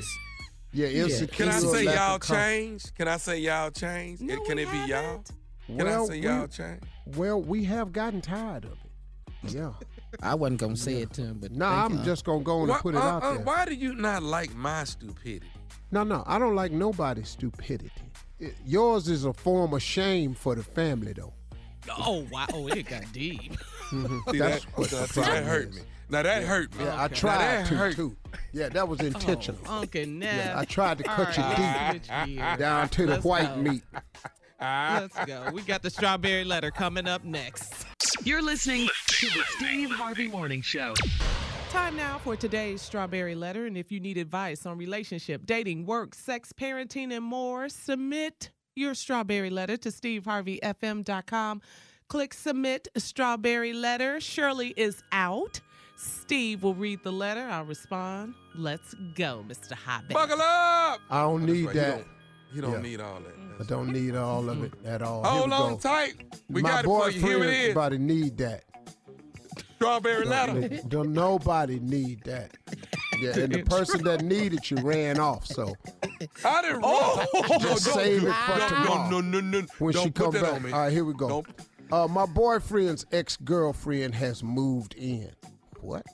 Speaker 2: needy. Yeah, insecure.
Speaker 4: Can I say y'all
Speaker 2: conf-
Speaker 4: change? Can I say y'all change?
Speaker 3: No,
Speaker 4: Can
Speaker 3: we
Speaker 4: it be y'all?
Speaker 3: Haven't.
Speaker 4: Can
Speaker 2: well,
Speaker 4: I say y'all
Speaker 2: we,
Speaker 4: change?
Speaker 2: well, we have gotten tired of it. Yeah.
Speaker 5: I wasn't gonna say it to him, but
Speaker 2: No,
Speaker 5: thank
Speaker 2: I'm
Speaker 5: you.
Speaker 2: just gonna go on
Speaker 4: Why,
Speaker 2: and put it
Speaker 4: uh,
Speaker 2: out
Speaker 4: uh,
Speaker 2: there.
Speaker 4: why do you not like my stupidity?
Speaker 2: No, no, I don't like nobody's stupidity. It- yours is a form of shame for the family, though.
Speaker 3: Oh wow! Oh, it got deep.
Speaker 2: Mhm.
Speaker 4: See,
Speaker 2: That's
Speaker 4: that,
Speaker 2: what the
Speaker 4: that hurt
Speaker 2: is.
Speaker 4: me. Now that hurt me.
Speaker 2: Yeah, I
Speaker 3: Okay.
Speaker 4: Now
Speaker 2: tried
Speaker 4: that
Speaker 2: to
Speaker 4: hurt.
Speaker 2: too. Yeah, that was intentional.
Speaker 3: Oh, Uncle Neff.
Speaker 2: Yeah, I tried to cut you deep down to the
Speaker 3: Let's
Speaker 2: white
Speaker 3: go.
Speaker 2: meat. Ah.
Speaker 3: Let's go. We got the strawberry letter coming up next.
Speaker 7: You're listening to the Steve Harvey Morning Show.
Speaker 3: Time now for today's strawberry letter. And if you need advice on relationship, dating, work, sex, parenting, and more, submit your strawberry letter to steveharveyfm.com. Click submit strawberry letter. Shirley is out. Steve will read the letter. I'll respond. Let's go, Mr. Hobbit.
Speaker 4: Buckle up.
Speaker 2: I don't
Speaker 4: oh,
Speaker 2: need
Speaker 4: right,
Speaker 2: that.
Speaker 4: You don't,
Speaker 2: Yeah.
Speaker 4: need all that.
Speaker 2: I don't need all of it at all. Here
Speaker 4: Hold
Speaker 2: we
Speaker 4: on
Speaker 2: go.
Speaker 4: tight. We
Speaker 2: My
Speaker 4: got it for you. Here
Speaker 2: boyfriend,
Speaker 4: it is.
Speaker 2: Nobody need that.
Speaker 4: Strawberry letter.
Speaker 2: Don't, don't nobody need that. Yeah, and the person that needed you ran off. So
Speaker 4: I didn't oh,
Speaker 2: just save it for
Speaker 4: no,
Speaker 2: tomorrow.
Speaker 4: No, no, no, no.
Speaker 2: when
Speaker 4: don't
Speaker 2: she
Speaker 4: put
Speaker 2: come
Speaker 4: that
Speaker 2: back.
Speaker 4: on me.
Speaker 2: All right, here we go.
Speaker 4: Don't-
Speaker 2: Uh, my boyfriend's ex-girlfriend has moved in. What?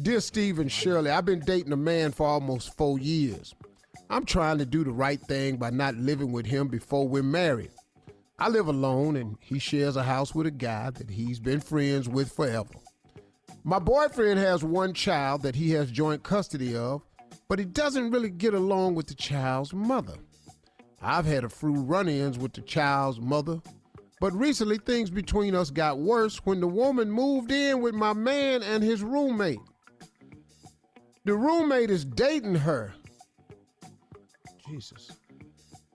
Speaker 2: Dear Steve and Shirley, I've been dating a man for almost four years. I'm trying to do the right thing by not living with him before we're married. I live alone and he shares a house with a guy that he's been friends with forever. My boyfriend has one child that he has joint custody of, but he doesn't really get along with the child's mother. I've had a few run ins with the child's mother, but recently things between us got worse when the woman moved in with my man and his roommate. The roommate is dating her. Jesus.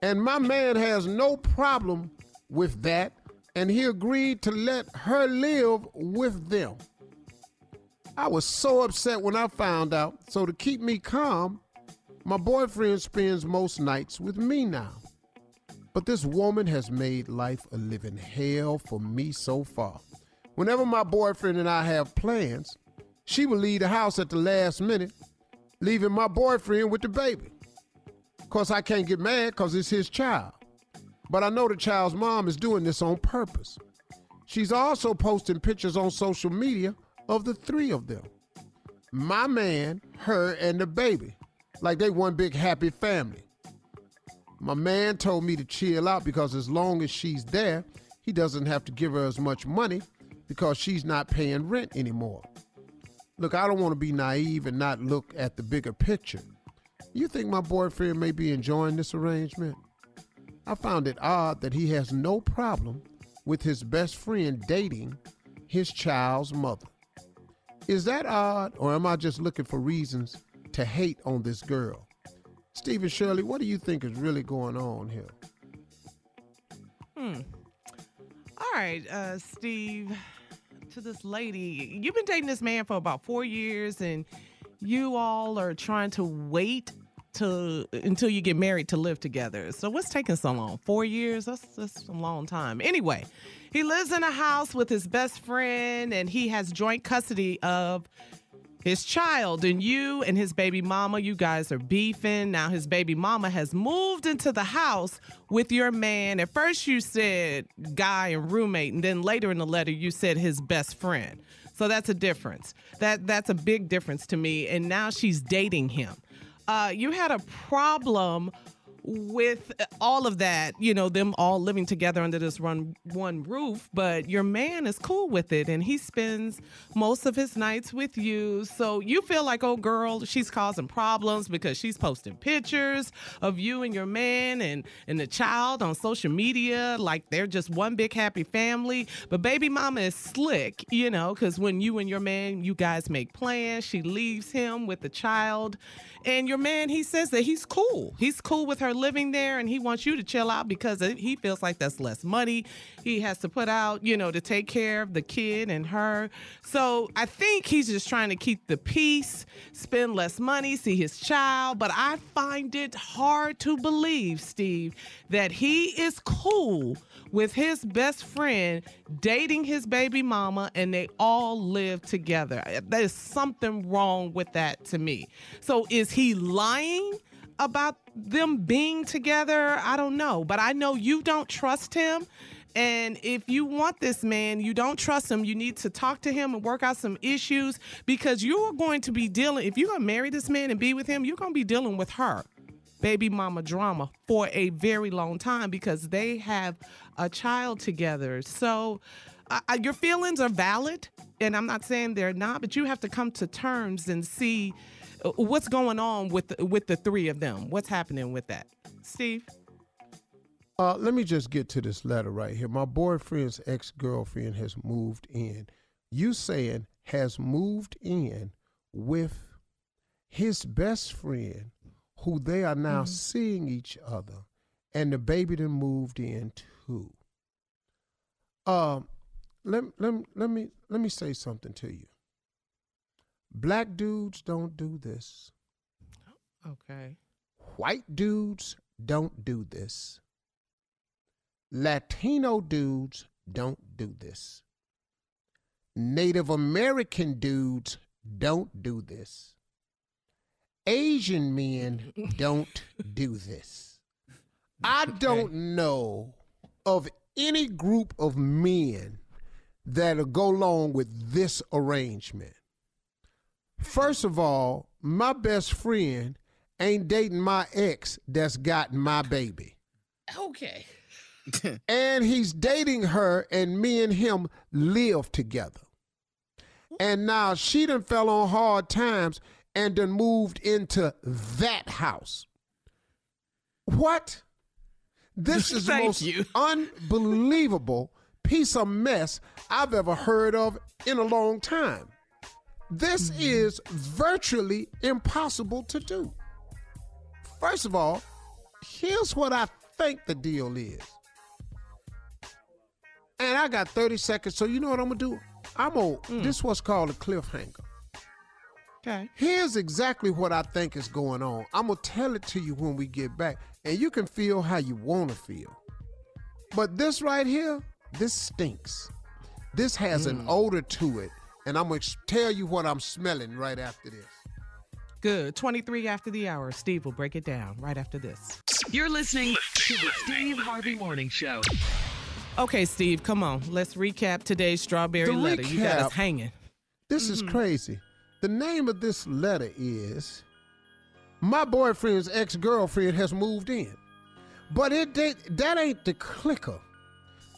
Speaker 2: And my man has no problem with that, and he agreed to let her live with them. I was so upset when I found out, so to keep me calm, my boyfriend spends most nights with me now. But this woman has made life a living hell for me so far. Whenever my boyfriend and I have plans, she will leave the house at the last minute, leaving my boyfriend with the baby. Course, I can't get mad because it's his child. But I know the child's mom is doing this on purpose. She's also posting pictures on social media of the three of them my man, her, and the baby, like they one big happy family. My man told me to chill out because as long as she's there, he doesn't have to give her as much money because she's not paying rent anymore. Look, I don't want to be naive and not look at the bigger picture. You think my boyfriend may be enjoying this arrangement? I found it odd that he has no problem with his best friend dating his child's mother. Is that odd, or am I just looking for reasons to hate on this girl? Stephen Shirley, what do you think is really going on here?
Speaker 3: Hmm. All right, uh, Steve, to this lady, you've been dating this man for about four years, and you all are trying to wait to until you get married to live together. So what's taking so long? Four years? That's that's a long time. Anyway, he lives in a house with his best friend, and he has joint custody of his child and you and his baby mama you guys are beefing now his baby mama has moved into the house with your man at first you said guy and roommate and then later in the letter you said his best friend so that's a difference that that's a big difference to me and now she's dating him uh, you had a problem with all of that, you know, them all living together under this one one roof, but your man is cool with it and he spends most of his nights with you. So you feel like, oh girl, she's causing problems because she's posting pictures of you and your man and and the child on social media like they're just one big happy family. But baby mama is slick, you know, cuz when you and your man you guys make plans, she leaves him with the child and your man he says that he's cool. He's cool with her living there and he wants you to chill out because he feels like that's less money he has to put out, you know, to take care of the kid and her. So I think he's just trying to keep the peace, spend less money, see his child. But I find it hard to believe, Steve, that he is cool with his best friend dating his baby mama and they all live together. There's something wrong with that to me. So is he lying? About them being together, I don't know. But I know you don't trust him. And if you want this man, you don't trust him, you need to talk to him and work out some issues because you are going to be dealing, if you're going to marry this man and be with him, you're going to be dealing with her baby mama drama for a very long time because they have a child together. So uh, your feelings are valid, and I'm not saying they're not, but you have to come to terms and see uh, what's going on with the, with the three of them. What's happening with that, Steve?
Speaker 2: Uh, let me just get to this letter right here. My boyfriend's ex girlfriend has moved in. You saying has moved in with his best friend, who they are now mm-hmm. seeing each other, and the baby then moved in too. Um, let, let, let me let me say something to you. Black dudes don't do this.
Speaker 3: Okay.
Speaker 2: White dudes don't do this. Latino dudes don't do this. Native American dudes don't do this. Asian men don't do this. I don't know of any group of men that'll go along with this arrangement. First of all, my best friend ain't dating my ex that's got my baby.
Speaker 3: Okay.
Speaker 2: and he's dating her, and me and him live together. And now she done fell on hard times and done moved into that house. What? This is the most
Speaker 3: you.
Speaker 2: unbelievable piece of mess I've ever heard of in a long time. This
Speaker 3: Mm-hmm.
Speaker 2: is virtually impossible to do. First of all, here's what I think the deal is. And I got 30 seconds, so you know what I'm gonna do? I'm gonna,
Speaker 3: Mm.
Speaker 2: this what's called a cliffhanger.
Speaker 3: Okay.
Speaker 2: Here's exactly what I think is going on. I'm gonna tell it to you when we get back, and you can feel how you wanna feel. But this right here, this stinks. This has an odor to it, and I'm gonna tell you what I'm smelling right after this.
Speaker 3: Good. 23 after the hour. Steve will break it down right after this.
Speaker 7: You're listening to the Steve Harvey Morning Show.
Speaker 3: Okay, Steve, come on. Let's recap today's strawberry
Speaker 2: The
Speaker 3: letter. You got us hanging.
Speaker 2: This is mm-hmm. crazy. The name of this letter is My boyfriend's ex girlfriend has moved in. But it that, that ain't the clicker.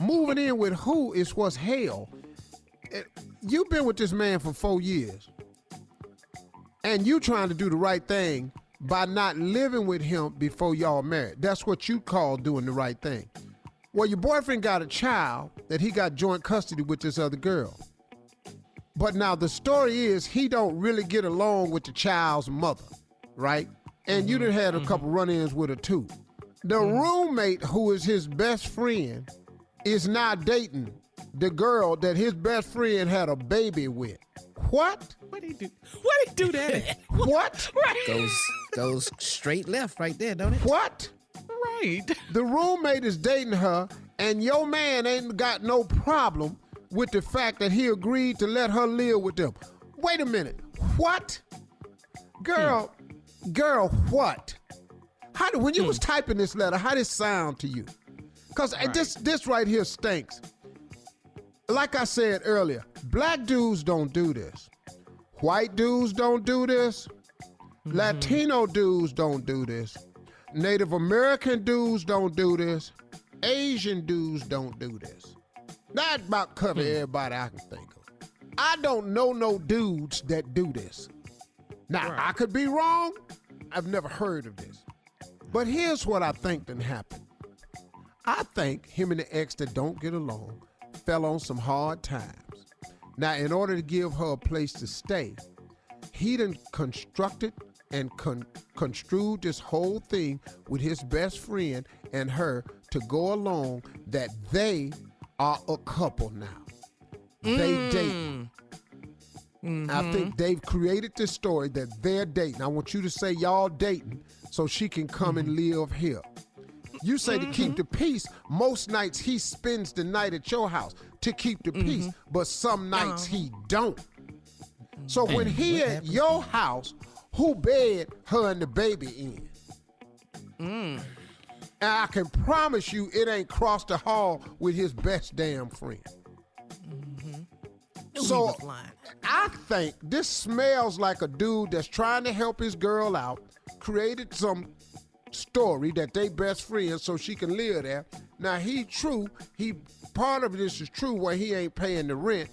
Speaker 2: Moving in with who is what's hell. You've been with this man for four years. And you trying to do the right thing by not living with him before y'all married. That's what you call doing the right thing. Well, your boyfriend got a child that he got joint custody with this other girl. But now the story is he don't really get along with the child's mother, right? And you done had a mm-hmm. couple run-ins with her too. The mm-hmm. roommate who is his best friend is now dating the girl that his best friend had a baby with. What?
Speaker 3: What did he do? What did he do that? at?
Speaker 2: What?
Speaker 5: Goes goes straight left right there, don't it?
Speaker 2: What?
Speaker 3: Right.
Speaker 2: The roommate is dating her, and your man ain't got no problem with the fact that he agreed to let her live with them. Wait a minute. What? Girl, hmm. girl, what? How did, when you hmm. was typing this letter, how did it sound to you? Because this this right here stinks. Like I said earlier, black dudes don't do this. White dudes don't do this. Mm-hmm. Latino dudes don't do this. Native American dudes don't do this. Asian dudes don't do this. That about cover hmm. everybody I can think of. I don't know no dudes that do this. Now, I could be wrong. I've never heard of this. But here's what I think done happened. I think him and the ex that don't get along fell on some hard times. Now, in order to give her a place to stay, he done constructed and con- construed this whole thing with his best friend and her to go along that they are a couple now. They mm. date. I mm-hmm. think they've created this story that they're dating. I want you to say y'all dating so she can come and mm-hmm. live here. You say to keep the peace. Most nights he spends the night at your house to keep the peace, but some nights he don't. So when he at your house, who bed her and the baby in? And I can promise you it ain't crossed the hall with his best damn friend. So I think this smells like a dude that's trying to help his girl out, created some story that they best friends so she can live there. Now he true, he part of this is true where he ain't paying the rent.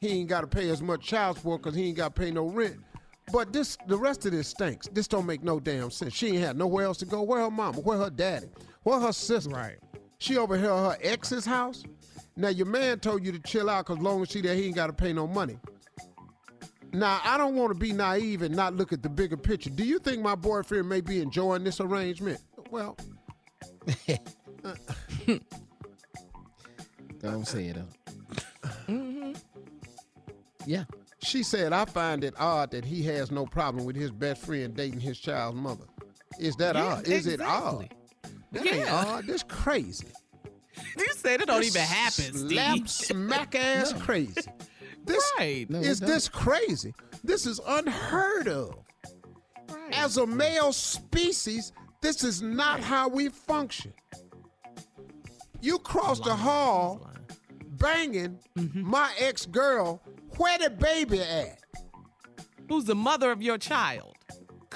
Speaker 2: He ain't got to pay as much child support because he ain't got to pay no rent. But this, the rest of this stinks. This don't make no damn sense. She ain't had nowhere else to go. Where her mama? Where her daddy? Where her sister?
Speaker 3: Right.
Speaker 2: She over here at her ex's house. Now your man told you to chill out because long as she there, he ain't got to pay no money. Now I don't want to be naive and not look at the bigger picture. Do you think my boyfriend may be enjoying this arrangement? Well,
Speaker 5: Don't say it.
Speaker 3: Mm-hmm.
Speaker 5: Yeah.
Speaker 2: She said, I find it odd that he has no problem with his best friend dating his child's mother. Is that
Speaker 3: Yeah,
Speaker 2: odd? Is it odd? That ain't
Speaker 3: Yeah.
Speaker 2: odd. This crazy.
Speaker 3: You said it don't
Speaker 2: This
Speaker 3: even happen,
Speaker 2: Slap smack ass crazy. This
Speaker 3: Right.
Speaker 5: No, it
Speaker 2: is
Speaker 5: don't.
Speaker 2: this crazy. This is unheard of. As a male species, this is not how we function. You cross the hall banging
Speaker 3: Mm-hmm.
Speaker 2: my ex girl. Where the baby at?
Speaker 3: Who's the mother of your child?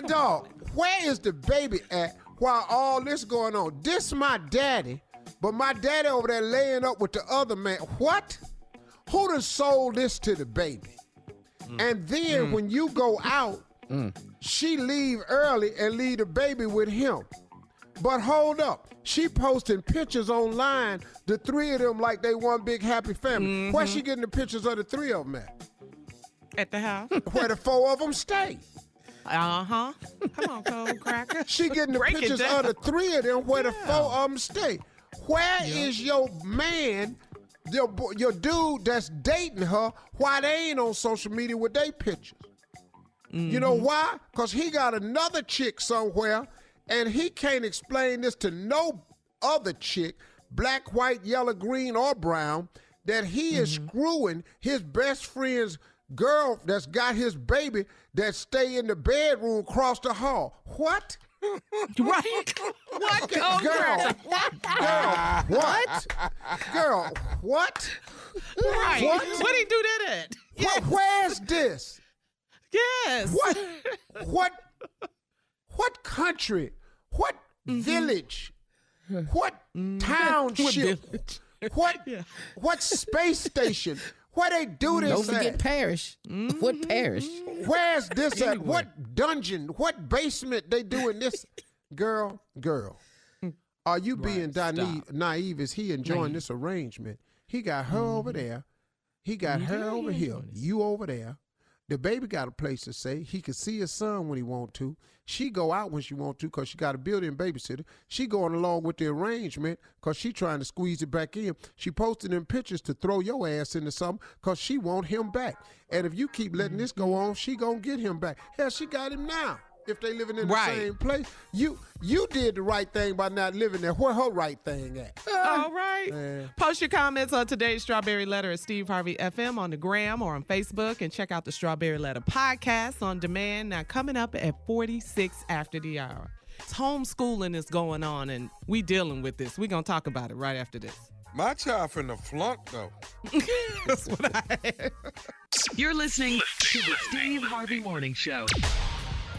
Speaker 2: Dog, where is the baby at while all this going on? This my daddy But my daddy over there laying up with the other man. What? Who done sold this to the baby? Mm. And then mm. when you go out, mm. she leave early and leave the baby with him. But hold up. She posting pictures online, the three of them like they one big happy family. Where she mm-hmm. getting the pictures of the three of them at?
Speaker 3: At the house.
Speaker 2: Where the four of them stay.
Speaker 3: Uh huh. Come on, cold cracker.
Speaker 2: She getting the
Speaker 3: Break
Speaker 2: pictures of the three of them where the four of them stay. Where is your man, your your dude that's dating her? Why they ain't on social media with their pictures? You know mm-hmm. why? Cause he got another chick somewhere, and he can't explain this to no other chick, black, white, yellow, green, or brown, that he is mm-hmm. screwing his best friend's girl that's got his baby that stay in the bedroom across the hall. What?
Speaker 3: Right? What?
Speaker 2: Girl, girl, what? Girl, what?
Speaker 3: Right.
Speaker 2: What?
Speaker 3: What he do that at?
Speaker 2: What, where's this?
Speaker 3: Yes.
Speaker 2: What? What? What country? What
Speaker 3: Mm-hmm.
Speaker 2: village? What township? What? What space station? Where they do this
Speaker 5: Don't forget
Speaker 2: at?
Speaker 5: parish. What parish?
Speaker 2: Where's this at? What dungeon? What basement they doing this? Girl, girl, are you being naive, naive? Is he enjoying this arrangement? He got her over mm-hmm. there. He got her mm-hmm. over here. You over there. The baby got a place to stay. He can see his son when he want to. She go out when she want to because she got a built-in babysitter. She going along with the arrangement because she trying to squeeze it back in. She posting them pictures to throw your ass into something because she want him back. And if you keep letting this go on, she gonna get him back. Hell, she got him now. If they living in the
Speaker 3: Right.
Speaker 2: same place, you you did the right thing by not living there. Where her right thing at?
Speaker 3: All right.
Speaker 2: Man.
Speaker 3: Post your comments on today's Strawberry Letter at Steve Harvey FM on the gram or on Facebook and check out the Strawberry Letter podcast on demand. Now, coming up at 46 after the hour. It's Homeschooling is going on and we dealing with this. We're going to talk about it right after this.
Speaker 4: My child finna flunk though.
Speaker 3: That's what I
Speaker 7: You're listening to the Steve Harvey Morning Show.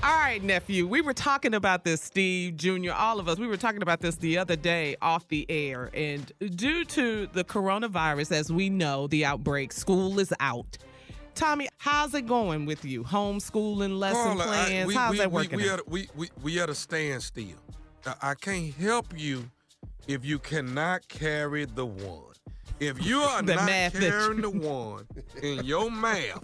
Speaker 3: All right, nephew. We were talking about this, Steve Jr., all of us. We were talking about this the other day off the air. And due to the coronavirus, as we know, the outbreak, school is out. Tommy, how's it going with you? Homeschooling, lesson
Speaker 4: Carla, I-
Speaker 3: plans?
Speaker 4: we,
Speaker 3: how's
Speaker 4: we,
Speaker 3: that working?
Speaker 4: We,
Speaker 3: out?
Speaker 4: at, we, we, we at a standstill. I can't help you if you cannot carry the one. If you are
Speaker 3: The
Speaker 4: not
Speaker 3: math that
Speaker 4: carrying the one in your math,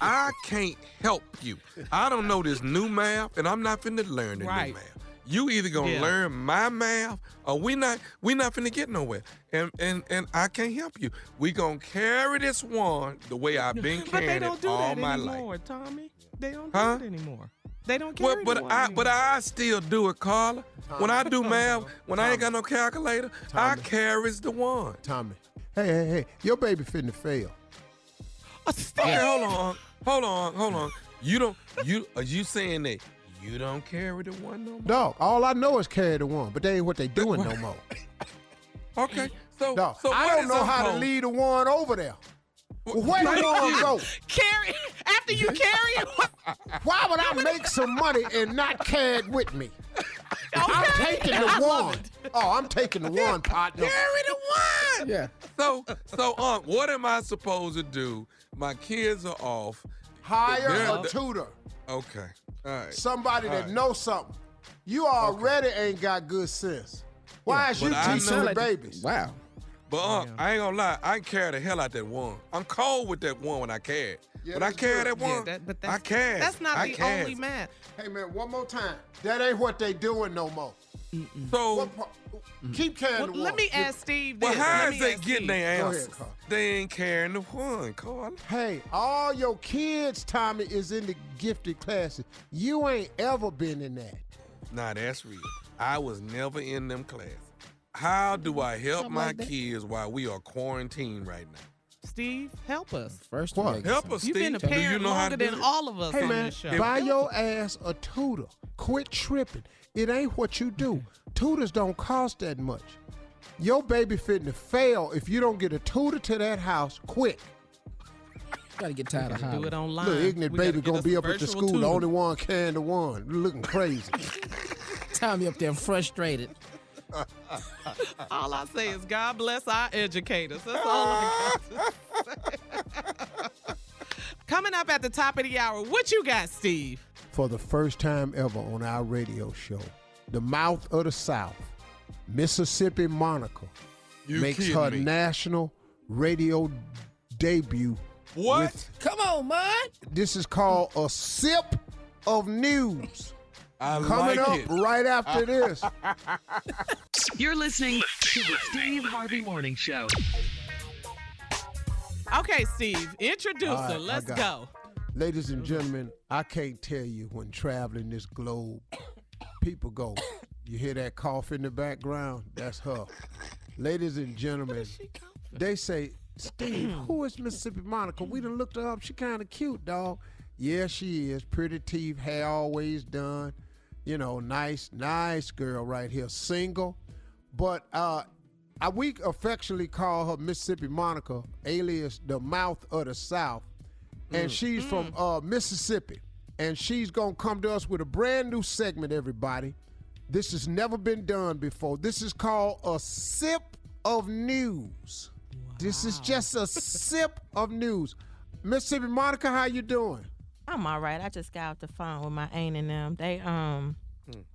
Speaker 4: I can't help you. I don't know this new math, and I'm not finna learn the
Speaker 3: Right.
Speaker 4: new math. You either gonna
Speaker 3: Yeah.
Speaker 4: learn my math, or we not we not finna get nowhere. And and and I can't help you. We gonna carry this one the way I've been
Speaker 3: but they
Speaker 4: carrying
Speaker 3: don't
Speaker 4: it
Speaker 3: do
Speaker 4: all
Speaker 3: that
Speaker 4: my life.
Speaker 3: anymore, Tommy. They don't
Speaker 4: Huh?
Speaker 3: do it anymore. They don't
Speaker 4: Well,
Speaker 3: carry
Speaker 4: but
Speaker 3: the one
Speaker 4: I
Speaker 3: anymore.
Speaker 4: but I still do it, Carla. When I do math, when I ain't got no calculator, I
Speaker 2: Tommy.
Speaker 4: carries the one.
Speaker 2: Tommy. Hey, hey, hey. Your baby finna fail.
Speaker 4: Uh, okay, hold on, hold on, hold on. You don't you are you saying that you don't carry the one no more?
Speaker 2: Dog, all I know is carry the one, but they ain't what they doing no more.
Speaker 4: Okay, so
Speaker 2: Dog,
Speaker 4: so
Speaker 2: I don't know
Speaker 4: I'm
Speaker 2: how to lead the one over there. Well, where the
Speaker 4: Thank
Speaker 2: one
Speaker 4: you.
Speaker 2: go?
Speaker 3: carry after you carry it.
Speaker 2: Why would I make some money and not carry it with me? I'm taking the
Speaker 3: I love
Speaker 2: one. Oh, I'm taking the one, partner.
Speaker 4: Carry the one.
Speaker 5: Yeah.
Speaker 4: So so um, what am I supposed to do? My kids are off.
Speaker 2: Hire
Speaker 4: They're-
Speaker 2: a tutor,
Speaker 4: Okay, all right.
Speaker 2: somebody
Speaker 4: All
Speaker 2: that
Speaker 4: right.
Speaker 2: knows something. You already ain't got good sense. Why is
Speaker 4: but
Speaker 2: you
Speaker 4: I
Speaker 2: teaching
Speaker 4: know-
Speaker 2: the babies?
Speaker 5: Wow.
Speaker 4: But uh, I ain't gonna lie, I carry the hell out that one. I'm cold with that one when I carry. it.
Speaker 2: Yeah,
Speaker 4: when I
Speaker 2: that's
Speaker 4: carry
Speaker 2: good.
Speaker 4: that
Speaker 3: Yeah,
Speaker 4: one,
Speaker 3: that, but
Speaker 4: I
Speaker 3: that's,
Speaker 4: carry.
Speaker 3: that's not
Speaker 4: I
Speaker 3: the
Speaker 4: carry.
Speaker 3: only man.
Speaker 2: Hey man, one more time. That ain't what they doing no more.
Speaker 4: So,
Speaker 2: What part- Keep carrying
Speaker 3: Well,
Speaker 2: the
Speaker 3: let me ask Steve this.
Speaker 4: well, how
Speaker 3: Let
Speaker 4: is
Speaker 3: me
Speaker 4: they
Speaker 3: ask
Speaker 4: getting
Speaker 3: Steve.
Speaker 4: their
Speaker 2: Go
Speaker 4: answers?
Speaker 2: ahead,
Speaker 4: They ain't carrying the one, Carl.
Speaker 2: Hey, all your kids, Tommy, is in the gifted classes. You ain't ever been in that.
Speaker 4: Nah, that's real. I was never in them classes. How do mm-hmm. I help
Speaker 5: Something
Speaker 4: my
Speaker 5: like that.
Speaker 4: kids while we are quarantined right now?
Speaker 3: Steve, help us.
Speaker 5: First
Speaker 2: What?
Speaker 5: you
Speaker 4: Help
Speaker 5: some-
Speaker 4: us,
Speaker 3: You've
Speaker 4: Steve.
Speaker 3: been a
Speaker 4: Do you
Speaker 3: parent
Speaker 4: know how
Speaker 3: longer
Speaker 4: to do
Speaker 3: than
Speaker 4: it?
Speaker 3: all of us
Speaker 2: Hey
Speaker 3: on
Speaker 2: man,
Speaker 3: this show.
Speaker 2: buy your ass a tutor. Quit tripping. It ain't what you do. Tutors don't cost that much. Your baby fitting to fail if you don't get a tutor to that house quick.
Speaker 5: Gotta get tired of
Speaker 3: do
Speaker 5: hollering.
Speaker 3: it online.
Speaker 2: Little ignorant
Speaker 3: We gotta
Speaker 2: baby
Speaker 3: get
Speaker 2: gonna
Speaker 3: us
Speaker 2: be
Speaker 3: a
Speaker 2: up at the
Speaker 3: virtual
Speaker 2: school, the
Speaker 3: tutor.
Speaker 2: only one carrying the one, looking crazy.
Speaker 5: Tommy up there frustrated.
Speaker 3: All I say is God bless our educators. That's all I got to say. Coming up at the top of the hour, what you got, Steve?
Speaker 2: For the first time ever on our radio show, the mouth of the South, Mississippi Monica,
Speaker 4: You
Speaker 2: makes her
Speaker 4: me.
Speaker 2: national radio debut.
Speaker 4: What?
Speaker 2: with-
Speaker 5: Come on, man.
Speaker 2: this is called a sip of news.
Speaker 4: I
Speaker 2: Coming
Speaker 4: like
Speaker 2: up
Speaker 4: it.
Speaker 2: right after this.
Speaker 7: You're listening to the Steve Harvey Morning Show.
Speaker 3: Okay, Steve, introduce
Speaker 2: All
Speaker 3: her.
Speaker 2: right,
Speaker 3: Let's
Speaker 2: got
Speaker 3: go.
Speaker 2: Ladies and gentlemen, I can't tell you when traveling this globe, people go, you hear that cough in the background? That's her. Ladies and gentlemen, they say, Steve, who is Mississippi Monica? We done looked her up. She kind of cute, dog. Yeah, she is. Pretty teeth, hair always done. You know, nice, nice girl right here. Single. But uh, I, we affectionately call her Mississippi Monica, alias the mouth of the South. And she's from uh, Mississippi. And she's going to come to us with a brand new segment, everybody. This has never been done before. This is called a sip of news. This is just a sip of news. Mississippi Monica, how you doing?
Speaker 14: I'm all right. I just got off the phone with my aunt and them. They um.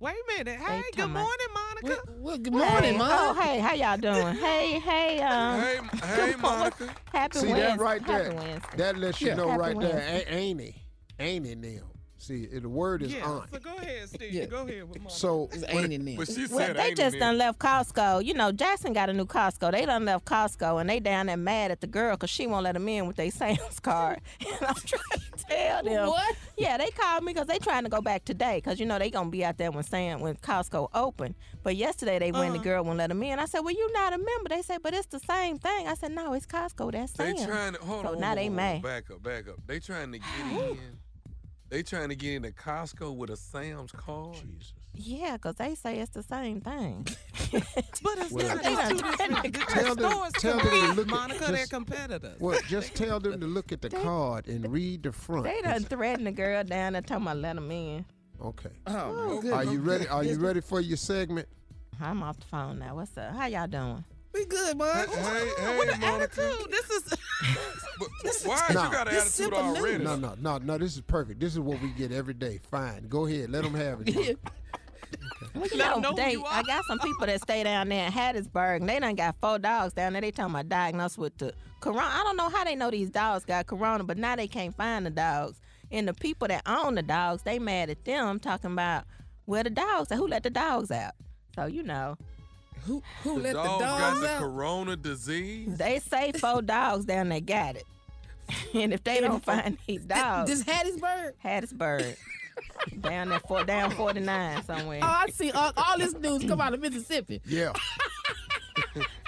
Speaker 3: Wait a minute. Hey, good morning, Monica.
Speaker 5: Well, good
Speaker 14: Hey,
Speaker 5: morning,
Speaker 14: Oh,
Speaker 5: Mom.
Speaker 14: hey, how y'all doing? hey, hey, um.
Speaker 4: Hey, hey, Monica.
Speaker 14: Happy
Speaker 2: See
Speaker 14: Wednesday.
Speaker 2: that right there? That lets you
Speaker 5: Yeah.
Speaker 2: know
Speaker 14: Happy
Speaker 2: right there,
Speaker 14: Wednesday.
Speaker 2: a- ain't he? Ain't he now? See, the word is
Speaker 3: Yeah,
Speaker 2: on.
Speaker 3: so go ahead, Steve.
Speaker 5: Yeah.
Speaker 3: Go ahead with Monica.
Speaker 2: So
Speaker 5: It's ain't in there.
Speaker 4: But she
Speaker 14: Well, they
Speaker 4: ain't
Speaker 14: just done left Costco. You know, Jackson got a new Costco. They done left Costco, and they down there mad at the girl because she won't let them in with their Sam's card. And I'm trying to tell them.
Speaker 5: What?
Speaker 14: Yeah, they called me because they trying to go back today because you know they gonna be out there when Sam when Costco open. But yesterday they went, the uh-huh. girl won't let them in. I said, well, you not a member. They said, but it's the same thing. I said, no, it's Costco. That's
Speaker 4: Sam.
Speaker 14: They
Speaker 4: trying to hold
Speaker 14: so
Speaker 4: on.
Speaker 14: now
Speaker 4: hold
Speaker 14: they
Speaker 4: on,
Speaker 14: mad.
Speaker 4: Back up, back up. They trying to get in. They trying to get into Costco with a Sam's card.
Speaker 2: Jesus.
Speaker 14: Yeah, because they say it's the same thing.
Speaker 3: but it's
Speaker 2: Well,
Speaker 3: not.
Speaker 14: they
Speaker 3: It's two
Speaker 14: done
Speaker 3: different.
Speaker 2: Tell
Speaker 3: the
Speaker 2: them-
Speaker 3: stores
Speaker 2: tell them to
Speaker 3: compete,
Speaker 2: look at-
Speaker 3: Monica, they're
Speaker 2: just-
Speaker 3: competitors.
Speaker 2: Well, just tell them to look at the card and read the front.
Speaker 14: they done threatened the girl down there talking about let them in.
Speaker 2: Okay.
Speaker 5: Oh, oh good.
Speaker 2: Are you ready? Are you ready for your segment?
Speaker 14: I'm off the phone now. What's up? How y'all doing?
Speaker 5: We good, man.
Speaker 4: Hey, oh hey, hey,
Speaker 3: What an attitude. This is.
Speaker 4: But why you
Speaker 2: Nah.
Speaker 4: got an attitude already?
Speaker 2: No, no, no, no. This is perfect. This is what we get every day. Fine. Go ahead. Let them have it. Mom.
Speaker 14: Well, you know,
Speaker 3: know
Speaker 14: they,
Speaker 3: you.
Speaker 14: I got some people that stay down there in Hattiesburg, and they done got four dogs down there. They talking about diagnosed with the corona. I don't know how they know these dogs got corona, but now they can't find the dogs. And the people that own the dogs, they mad at them, talking about where the dogs are, who let the dogs out. So you know,
Speaker 5: Who who
Speaker 4: The
Speaker 5: let the
Speaker 4: dog got
Speaker 5: dogs
Speaker 4: the
Speaker 5: out?
Speaker 4: corona disease.
Speaker 14: they say four dogs down there got it. And if they don't find these dogs,
Speaker 5: This Hattiesburg.
Speaker 14: Hattiesburg, down there, for, down 49 somewhere.
Speaker 5: Oh, I see all, all this news come out of Mississippi.
Speaker 2: Yeah.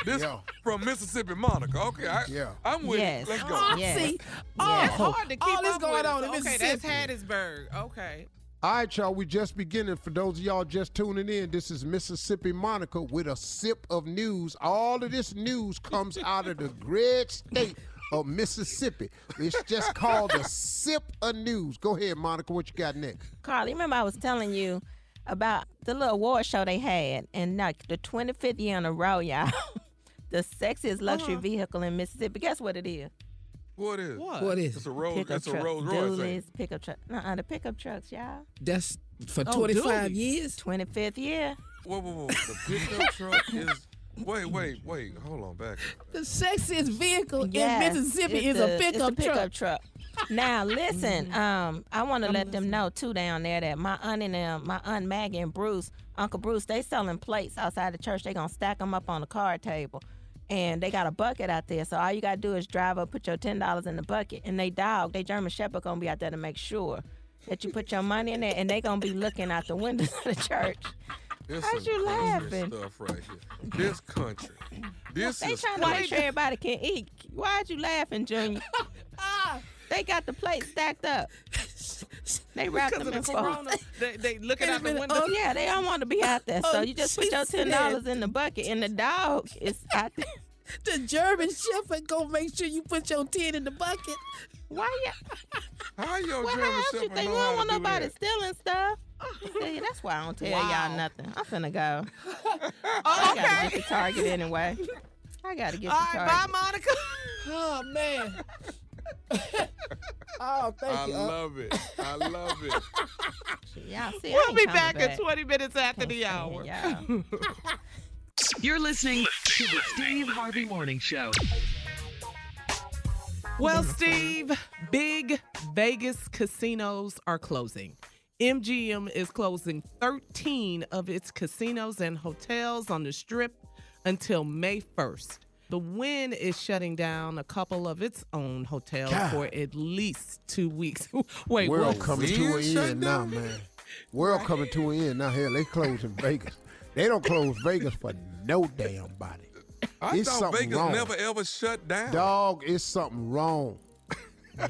Speaker 4: This
Speaker 2: Yeah.
Speaker 4: from Mississippi, Monica. Okay, I,
Speaker 2: Yeah.
Speaker 4: I'm with
Speaker 14: Yes.
Speaker 4: it. Let's go.
Speaker 5: Oh, I
Speaker 14: Yes.
Speaker 5: see.
Speaker 14: Yes.
Speaker 5: Oh,
Speaker 3: It's hard to keep
Speaker 5: all this
Speaker 3: up
Speaker 5: going
Speaker 3: with
Speaker 5: on in
Speaker 3: Okay,
Speaker 5: Mississippi.
Speaker 3: that's Hattiesburg. Okay.
Speaker 2: All right, y'all. We just beginning. For those of y'all just tuning in, this is Mississippi Monica with a sip of news. All of this news comes out of the great state of Mississippi. It's just called a sip of news. Go ahead, Monica. What you got next?
Speaker 14: Carly, remember I was telling you about the little award show they had, and like the 25th year in a row, y'all. the sexiest luxury uh-huh. vehicle in Mississippi. Guess what it is?
Speaker 4: What is?
Speaker 3: What?
Speaker 5: What is
Speaker 4: It's
Speaker 5: it?
Speaker 4: a Rolls.
Speaker 14: Pickup
Speaker 4: It's a
Speaker 14: truck.
Speaker 4: Rolls Royce. ain't
Speaker 14: Dualies, pickup truck. Uh-uh, the pickup trucks, y'all.
Speaker 5: That's for
Speaker 3: Oh,
Speaker 5: 25
Speaker 3: dually.
Speaker 5: years.
Speaker 14: 25th year.
Speaker 4: Whoa, whoa, whoa. The pickup truck is. Wait, wait, wait. Hold on, back.
Speaker 5: The sexiest vehicle
Speaker 14: Yes,
Speaker 5: in Mississippi
Speaker 14: it's
Speaker 5: is
Speaker 14: the-
Speaker 5: a
Speaker 14: it's the
Speaker 5: pickup,
Speaker 14: pickup
Speaker 5: truck.
Speaker 14: truck. Now listen, um, I want to let them know too down there that my aunt and them, my aunt Maggie and Bruce, Uncle Bruce, they selling plates outside the church. They gonna stack them up on the card table, and they got a bucket out there. So all you gotta do is drive up, put your ten dollars in the bucket, and they dog, they German Shepherd gonna be out there to make sure that you put your money in there, and they gonna be looking out the windows of the church.
Speaker 4: This
Speaker 14: How's you
Speaker 4: country
Speaker 14: laughing?
Speaker 4: stuff right here. This country. This
Speaker 14: They
Speaker 4: is
Speaker 14: trying to make sure everybody can eat. Why'd you laughing, Junior? they got the plate stacked up. They wrapped
Speaker 3: Because
Speaker 14: them in
Speaker 3: the
Speaker 14: foil.
Speaker 3: corona, they, they looking out the
Speaker 5: minute.
Speaker 3: window.
Speaker 14: Oh yeah, they don't want to be out there. So
Speaker 5: Oh,
Speaker 14: you just put your ten dollars
Speaker 5: said-
Speaker 14: in the bucket, and the dog is out there.
Speaker 5: The German Shepherd gonna make sure you put your 10 in the bucket.
Speaker 14: Why you?
Speaker 4: How your
Speaker 14: Well,
Speaker 4: German
Speaker 14: how else you
Speaker 4: Shepherd
Speaker 14: think? We don't want
Speaker 4: do
Speaker 14: nobody
Speaker 4: that?
Speaker 14: stealing stuff. See, that's why I don't tell
Speaker 3: Wow.
Speaker 14: y'all nothing. I'm finna go. I gotta get to Target anyway. I gotta get
Speaker 3: All
Speaker 14: to
Speaker 3: right,
Speaker 14: Target.
Speaker 3: bye, Monica.
Speaker 5: Oh man. oh, thank
Speaker 4: I
Speaker 5: you. Unc.
Speaker 4: love it. I love it.
Speaker 14: Y'all see, I
Speaker 3: We'll be back,
Speaker 14: back.
Speaker 3: in 20 minutes after the
Speaker 14: stand
Speaker 3: hour.
Speaker 14: Y'all.
Speaker 7: You're listening to the Steve Harvey Morning Show.
Speaker 3: Well, Steve, big Vegas casinos are closing. MGM is closing 13 of its casinos and hotels on the strip until May 1st. The Wynn is shutting down a couple of its own hotels
Speaker 2: God.
Speaker 3: for at least two weeks. Wait,
Speaker 2: World
Speaker 3: what?
Speaker 2: coming to an end now, man. World coming to an end now. Hell, they closing Vegas. They don't close Vegas for no damn body.
Speaker 4: I
Speaker 2: It's
Speaker 4: thought
Speaker 2: something
Speaker 4: Vegas
Speaker 2: wrong.
Speaker 4: never ever shut down.
Speaker 2: Dog, it's something wrong.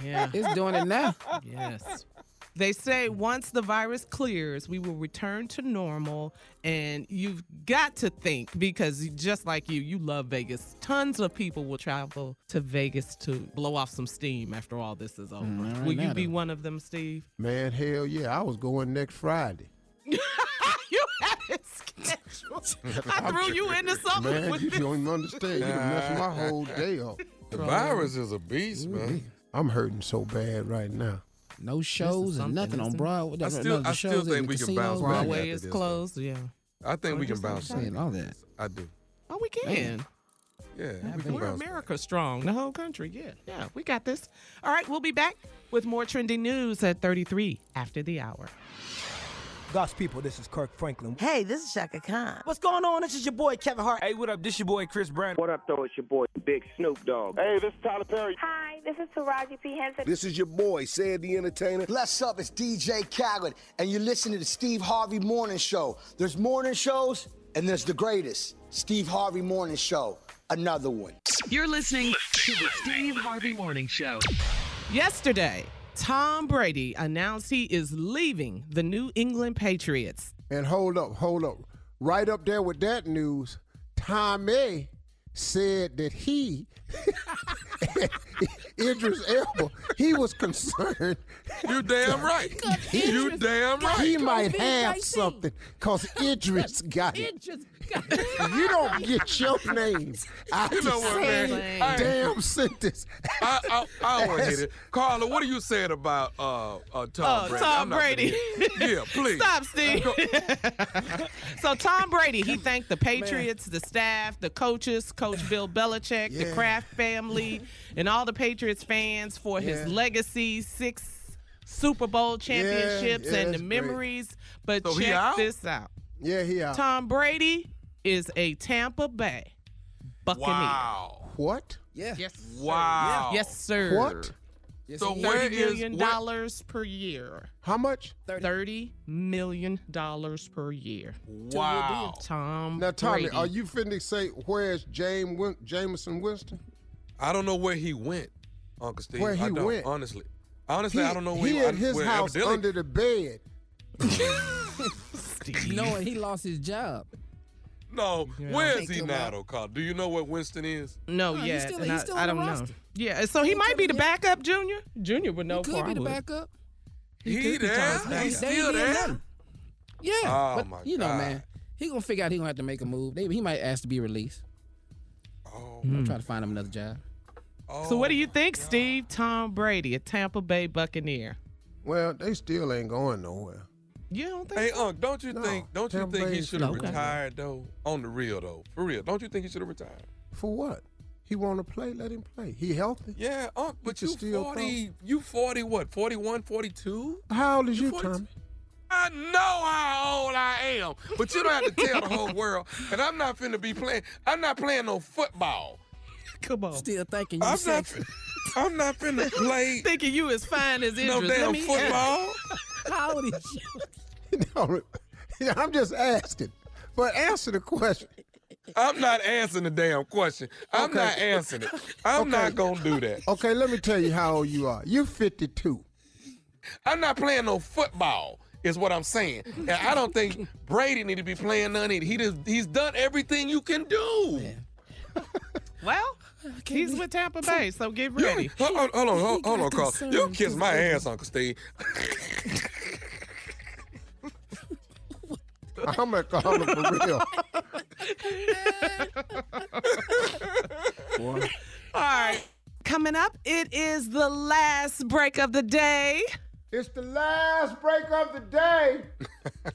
Speaker 3: Yeah.
Speaker 5: It's doing it now.
Speaker 3: Yes. They say once the virus clears, we will return to normal. And you've got to think because just like you, you love Vegas. Tons of people will travel to Vegas to blow off some steam after all this is over.
Speaker 5: Mm,
Speaker 3: will you be
Speaker 5: though.
Speaker 3: one of them, Steve?
Speaker 2: Man, hell yeah. I was going next Friday.
Speaker 3: you have it scheduled. I threw you into something
Speaker 2: Man,
Speaker 3: with
Speaker 2: you
Speaker 3: this.
Speaker 2: don't understand. You done messed my whole day up.
Speaker 4: The virus is a beast, man.
Speaker 2: I'm hurting so bad right now.
Speaker 5: No shows and nothing on? Broadway.
Speaker 4: I still-
Speaker 5: no,
Speaker 4: I still think we can bounce back.
Speaker 3: Broadway
Speaker 4: after
Speaker 3: is
Speaker 4: this,
Speaker 3: closed. Yeah.
Speaker 4: I think we can bounce
Speaker 5: Saying
Speaker 4: back.
Speaker 5: all that.
Speaker 4: I do.
Speaker 3: Oh, we can.
Speaker 4: Yeah, we
Speaker 3: we're
Speaker 4: bounce back.
Speaker 3: America strong, the whole country. Yeah, yeah, we got this. All right, we'll be back with more trending news at 33 after the hour.
Speaker 15: God's people, this is Kirk Franklin.
Speaker 16: Hey, this is Chaka Khan.
Speaker 15: What's going on? This is your boy Kevin Hart. Hey, what up? This is your boy Chris Brown.
Speaker 17: What up, though? It's your boy Big Snoop Dogg. Hey, this is Tyler Perry.
Speaker 18: Hi, this is Taraji P. Henson.
Speaker 19: This is your boy, Cedric the Entertainer.
Speaker 20: Bless up, it's DJ Khaled, and you're listening to the Steve Harvey Morning Show. There's morning shows, and there's the greatest, Steve Harvey Morning Show, another one.
Speaker 7: You're listening to the Steve Harvey Morning Show.
Speaker 3: Yesterday, Tom Brady announced he is leaving the New England Patriots.
Speaker 2: And hold up, hold up. Right up there with that news, Tom Tommy said that he, Idris Elba, he was concerned.
Speaker 4: You damn right. You damn right.
Speaker 2: He might have something because Idris got it. You don't get your name out
Speaker 4: You know
Speaker 2: the
Speaker 4: what, man?
Speaker 2: same
Speaker 4: I-
Speaker 2: damn sentence.
Speaker 4: I, I, I don't want to hit it. Carla, what are you saying about uh, uh, Tom
Speaker 3: Oh,
Speaker 4: Brady?
Speaker 3: Tom Brady.
Speaker 4: gonna- yeah, please.
Speaker 3: Stop, Steve. so Tom Brady, he thanked the Patriots, the staff, the coaches, Coach Bill Belichick, the Kraft family, and all the Patriots fans for his legacy, six Super Bowl championships,
Speaker 2: yeah,
Speaker 3: and the
Speaker 2: that's great.
Speaker 3: memories. But
Speaker 4: So
Speaker 3: check
Speaker 4: out?
Speaker 3: this out.
Speaker 2: Yeah, he out.
Speaker 3: Tom Brady is a Tampa Bay Buccaneer.
Speaker 4: Wow.
Speaker 2: What?
Speaker 5: Yeah.
Speaker 3: Yes.
Speaker 4: Wow.
Speaker 3: Yes, sir.
Speaker 2: What?
Speaker 4: So where is million
Speaker 3: dollars per year.
Speaker 2: How much?
Speaker 3: Thirty million dollars per year.
Speaker 4: Wow.
Speaker 3: Tom
Speaker 2: Now, Tommy,
Speaker 3: Brady.
Speaker 2: are you finna say where's James Win- Jameis Winston?
Speaker 4: I don't know where he went, Uncle Steve.
Speaker 2: Where he
Speaker 4: I don't,
Speaker 2: went?
Speaker 4: Honestly. Honestly, I don't know where
Speaker 2: he went.
Speaker 4: he
Speaker 2: at his house
Speaker 4: evidently-
Speaker 2: under the bed.
Speaker 5: Knowing he lost his job.
Speaker 4: No,
Speaker 3: Yeah.
Speaker 4: where is he now,
Speaker 5: out.
Speaker 4: though, Carl? Do you know what Winston is?
Speaker 3: No,
Speaker 5: No, he's
Speaker 3: yeah,
Speaker 5: still- he's
Speaker 3: I,
Speaker 5: still
Speaker 3: I
Speaker 5: on
Speaker 3: don't know. Yeah, so he might be the backup, Junior. Junior would know.
Speaker 5: He could
Speaker 3: before
Speaker 5: be
Speaker 3: I
Speaker 5: the backup.
Speaker 4: He,
Speaker 3: could
Speaker 4: there?
Speaker 3: Tom's.
Speaker 4: He's
Speaker 5: They
Speaker 4: still there?
Speaker 5: Yeah,
Speaker 4: Oh,
Speaker 5: but
Speaker 4: my
Speaker 5: you know,
Speaker 4: God.
Speaker 5: man, he gonna figure out he gonna have to make a move. They, he might ask to be released.
Speaker 4: Oh,
Speaker 5: I'm trying to find him another job.
Speaker 3: So what do
Speaker 4: oh
Speaker 3: you think, Steve? Tom Brady, a Tampa Bay Buccaneer.
Speaker 2: Well, they still ain't going nowhere.
Speaker 3: You don't think?
Speaker 4: Hey,
Speaker 3: so?
Speaker 4: Unc, don't you
Speaker 2: No,
Speaker 4: think? Don't you
Speaker 2: Tampa
Speaker 4: think he should have
Speaker 5: okay.
Speaker 4: retired though? On the real though, for real. Don't you think he should have retired?
Speaker 2: For what? He want to play? Let him play. He healthy?
Speaker 4: Yeah, Unc, but
Speaker 2: can
Speaker 4: you
Speaker 2: still
Speaker 4: forty, you forty what? 41, 42?
Speaker 2: How old is
Speaker 4: You
Speaker 2: you, Tommy?
Speaker 4: I know how old I am, but you don't have to tell the whole world. And I'm not finna be playing. I'm not playing no football.
Speaker 3: Come on.
Speaker 5: Still thinking you
Speaker 4: I'm not. I'm not finna play
Speaker 3: Thinking you as fine as Idris.
Speaker 4: no
Speaker 3: Let
Speaker 4: damn
Speaker 3: me-
Speaker 4: football.
Speaker 5: How old is you?
Speaker 2: No, I'm just asking. But answer the question.
Speaker 4: I'm not answering the damn question. I'm
Speaker 2: Okay.
Speaker 4: not answering it. I'm
Speaker 2: Okay.
Speaker 4: not gonna do that.
Speaker 2: Okay, let me tell you how old you are. You're 52.
Speaker 4: I'm not playing no football. Is what I'm saying. And I don't think Brady need to be playing none either. He just, he's done everything you can do.
Speaker 3: Well, he's with Tampa Bay, so get
Speaker 4: You-
Speaker 3: ready.
Speaker 4: hold, hold- hold on, hold, hold on,
Speaker 5: got
Speaker 4: Carl.
Speaker 5: the
Speaker 4: You
Speaker 5: son
Speaker 4: kiss my ass, Uncle Steve.
Speaker 2: I'm gonna for real.
Speaker 3: All right. Coming up, it is the last break of the day.
Speaker 2: It's the last break of the day.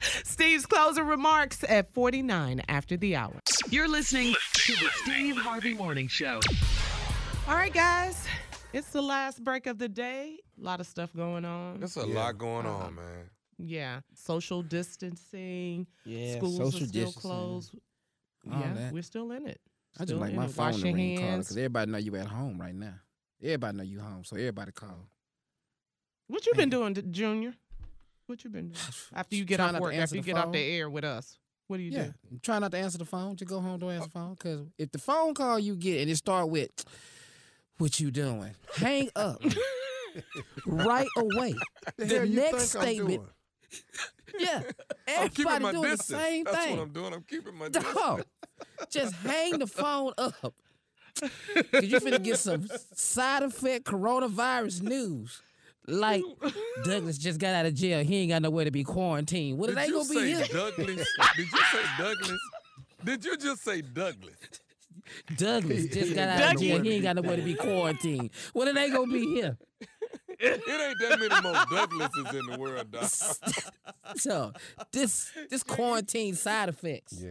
Speaker 3: Steve's closing remarks at 49 after the hour.
Speaker 7: You're listening to the Steve Harvey Morning Show.
Speaker 3: All right, guys. It's the last break of the day. A lot of stuff going on.
Speaker 4: There's a lot going on, uh, man.
Speaker 3: Yeah. Social distancing.
Speaker 5: Yeah,
Speaker 3: Schools
Speaker 5: social
Speaker 3: are still
Speaker 5: distancing.
Speaker 3: closed.
Speaker 5: All
Speaker 3: yeah,
Speaker 5: that.
Speaker 3: we're still in it.
Speaker 5: I just like my
Speaker 3: it.
Speaker 5: phone
Speaker 3: Wash
Speaker 5: to ring
Speaker 3: hands.
Speaker 5: because everybody know you at home right now. Everybody know you home, so everybody call.
Speaker 3: What you been doing, Junior? What you been doing after you get
Speaker 5: Trying
Speaker 3: off work? After you
Speaker 5: the
Speaker 3: get off the air with us, what do you
Speaker 5: yeah,
Speaker 3: do?
Speaker 5: try not to answer the phone. Just go home, don't answer the oh. phone. Because if the phone call you get and it start with, "What you doing?" Hang up right away.
Speaker 2: The
Speaker 5: The, next statement.
Speaker 2: doing?
Speaker 5: Yeah,
Speaker 4: I'm
Speaker 5: everybody
Speaker 4: my
Speaker 5: doing
Speaker 4: distance.
Speaker 5: the same
Speaker 4: That's
Speaker 5: thing.
Speaker 4: what I'm doing. I'm keeping my distance.
Speaker 5: Dog, just hang the phone up. Cause you finna get some side effect coronavirus news. Like Douglas just got out of jail. He ain't got nowhere to be quarantined. What
Speaker 4: Did
Speaker 5: it ain't
Speaker 4: you
Speaker 5: gonna be
Speaker 4: say
Speaker 5: here.
Speaker 4: Douglas? Did you say Douglas? Did you just say Douglas?
Speaker 5: Douglas just got out of jail. He ain't got nowhere to be quarantined. Well, it ain't gonna be here.
Speaker 4: It ain't that many more Douglases in the world, dog.
Speaker 5: So this this quarantine side effects.
Speaker 2: Yeah.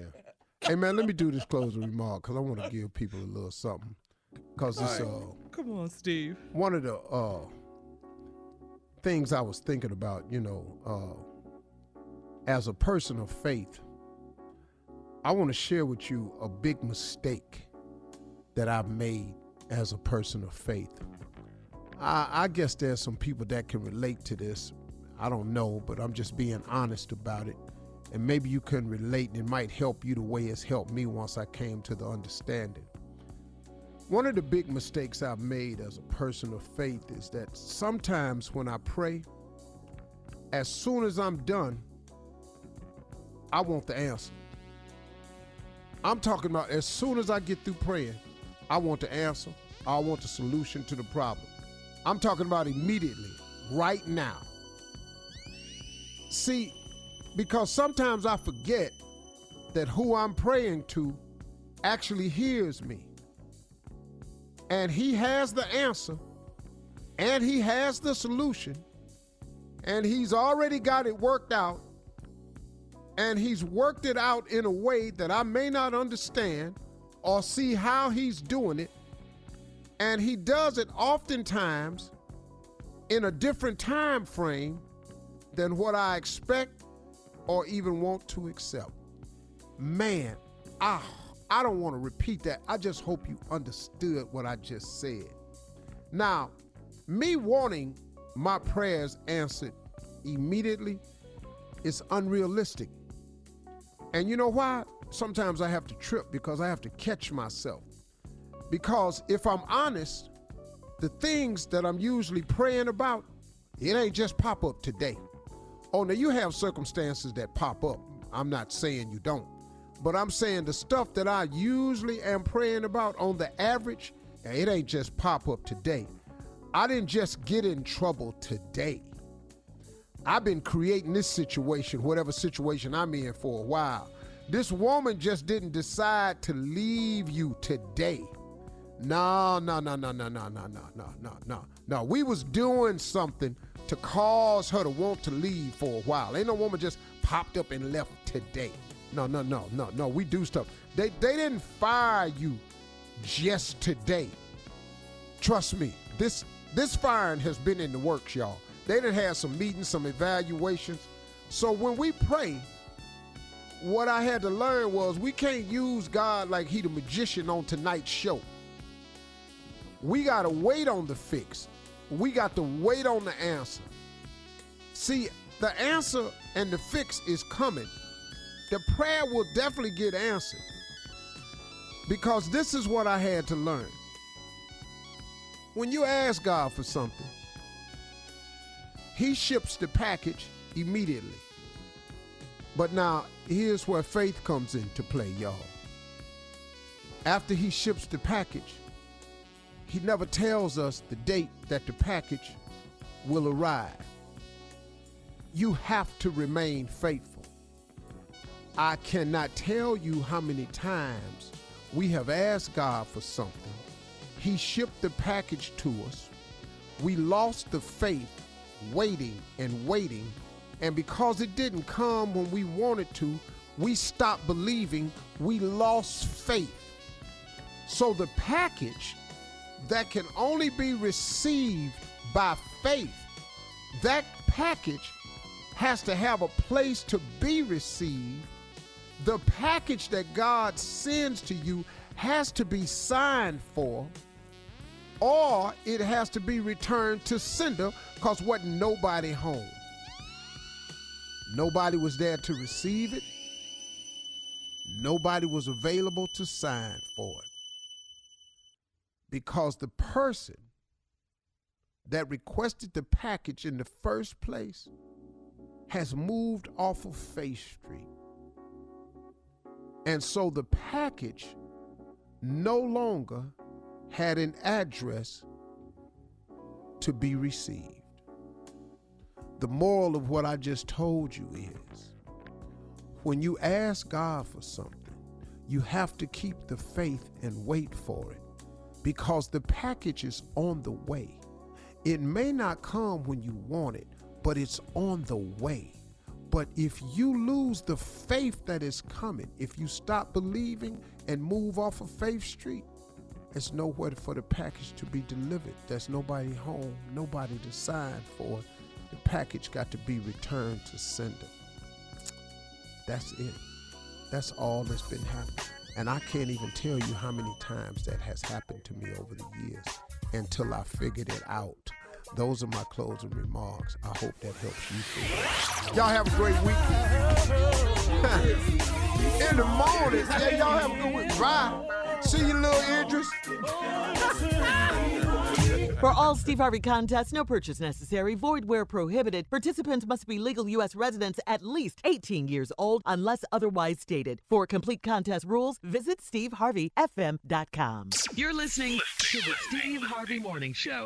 Speaker 2: Hey man, let me do this closing remark because I want to give people a little something. Cause it's uh
Speaker 3: Come on, Steve.
Speaker 2: one of the uh things I was thinking about, you know, uh as a person of faith, I want to share with you a big mistake that I've made as a person of faith. I, I guess there's some people that can relate to this. I don't know, but I'm just being honest about it. And maybe you can relate and it might help you the way it's helped me once I came to the understanding. One of the big mistakes I've made as a person of faith is that sometimes when I pray, as soon as I'm done, I want the answer. I'm talking about as soon as I get through praying, I want the answer. I want the solution to the problem. I'm talking about immediately, right now. See, because sometimes I forget that who I'm praying to actually hears me. And he has the answer, and he has the solution, and he's already got it worked out, and he's worked it out in a way that I may not understand or see how he's doing it. And he does it oftentimes in a different time frame than what I expect or even want to accept. Man, I I don't want to repeat that. I just hope you understood what I just said. Now, me wanting my prayers answered immediately is unrealistic. And you know why? Sometimes I have to trip because I have to catch myself. Because if I'm honest, the things that I'm usually praying about, it ain't just pop up today. Oh, now you have circumstances that pop up. I'm not saying you don't. But I'm saying the stuff that I usually am praying about on the average, it ain't just pop up today. I didn't just get in trouble today. I've been creating this situation, whatever situation I'm in, for a while. This woman just didn't decide to leave you today. No, no, no, no, no, no, no, no, no, no, no. No, we was doing something to cause her to want to leave for a while. Ain't no woman just popped up and left today. No, no, no, no, no. We do stuff. They they didn't fire you just today. Trust me, this this firing has been in the works, y'all. They didn't have some meetings, some evaluations. So when we pray, what I had to learn was we can't use God like he the magician on tonight's show. We got to wait on the fix. We got to wait on the answer. See, the answer and the fix is coming. The prayer will definitely get answered. Because this is what I had to learn. When you ask God for something, he ships the package immediately. But now, here's where faith comes into play, y'all. After he ships the package, he never tells us the date that the package will arrive. You have to remain faithful. I cannot tell you how many times we have asked God for something. He shipped the package to us. We lost the faith waiting and waiting. And because it didn't come when we wanted to, we stopped believing. We lost faith. So the package that can only be received by faith, that package has to have a place to be received. The package that God sends to you has to be signed for, or it has to be returned to sender because wasn't nobody home. Nobody was there to receive it. Nobody was available to sign for it. Because the person that requested the package in the first place has moved off of Faith Street. And so the package no longer had an address to be received. The moral of what I just told you is when you ask God for something, you have to keep the faith and wait for it because the package is on the way. It may not come when you want it, but it's on the way. But if you lose the faith that is coming, if you stop believing and move off of Faith Street, there's nowhere for the package to be delivered. There's nobody home, nobody to sign for. The package got to be returned to sender. That's it. That's all that's been happening. And I can't even tell you how many times that has happened to me over the years until I figured it out. Those are my closing remarks. I hope that helps you. Figure. Y'all have a great week. In the morning, yeah, y'all have a good week. Bye. See you, little Idris.
Speaker 16: For all Steve Harvey contests, no purchase necessary, void where prohibited. Participants must be legal U.S. residents at least 18 years old unless otherwise stated. For complete contest rules, visit SteveHarveyFM.com.
Speaker 7: You're listening to the Steve Harvey Morning Show.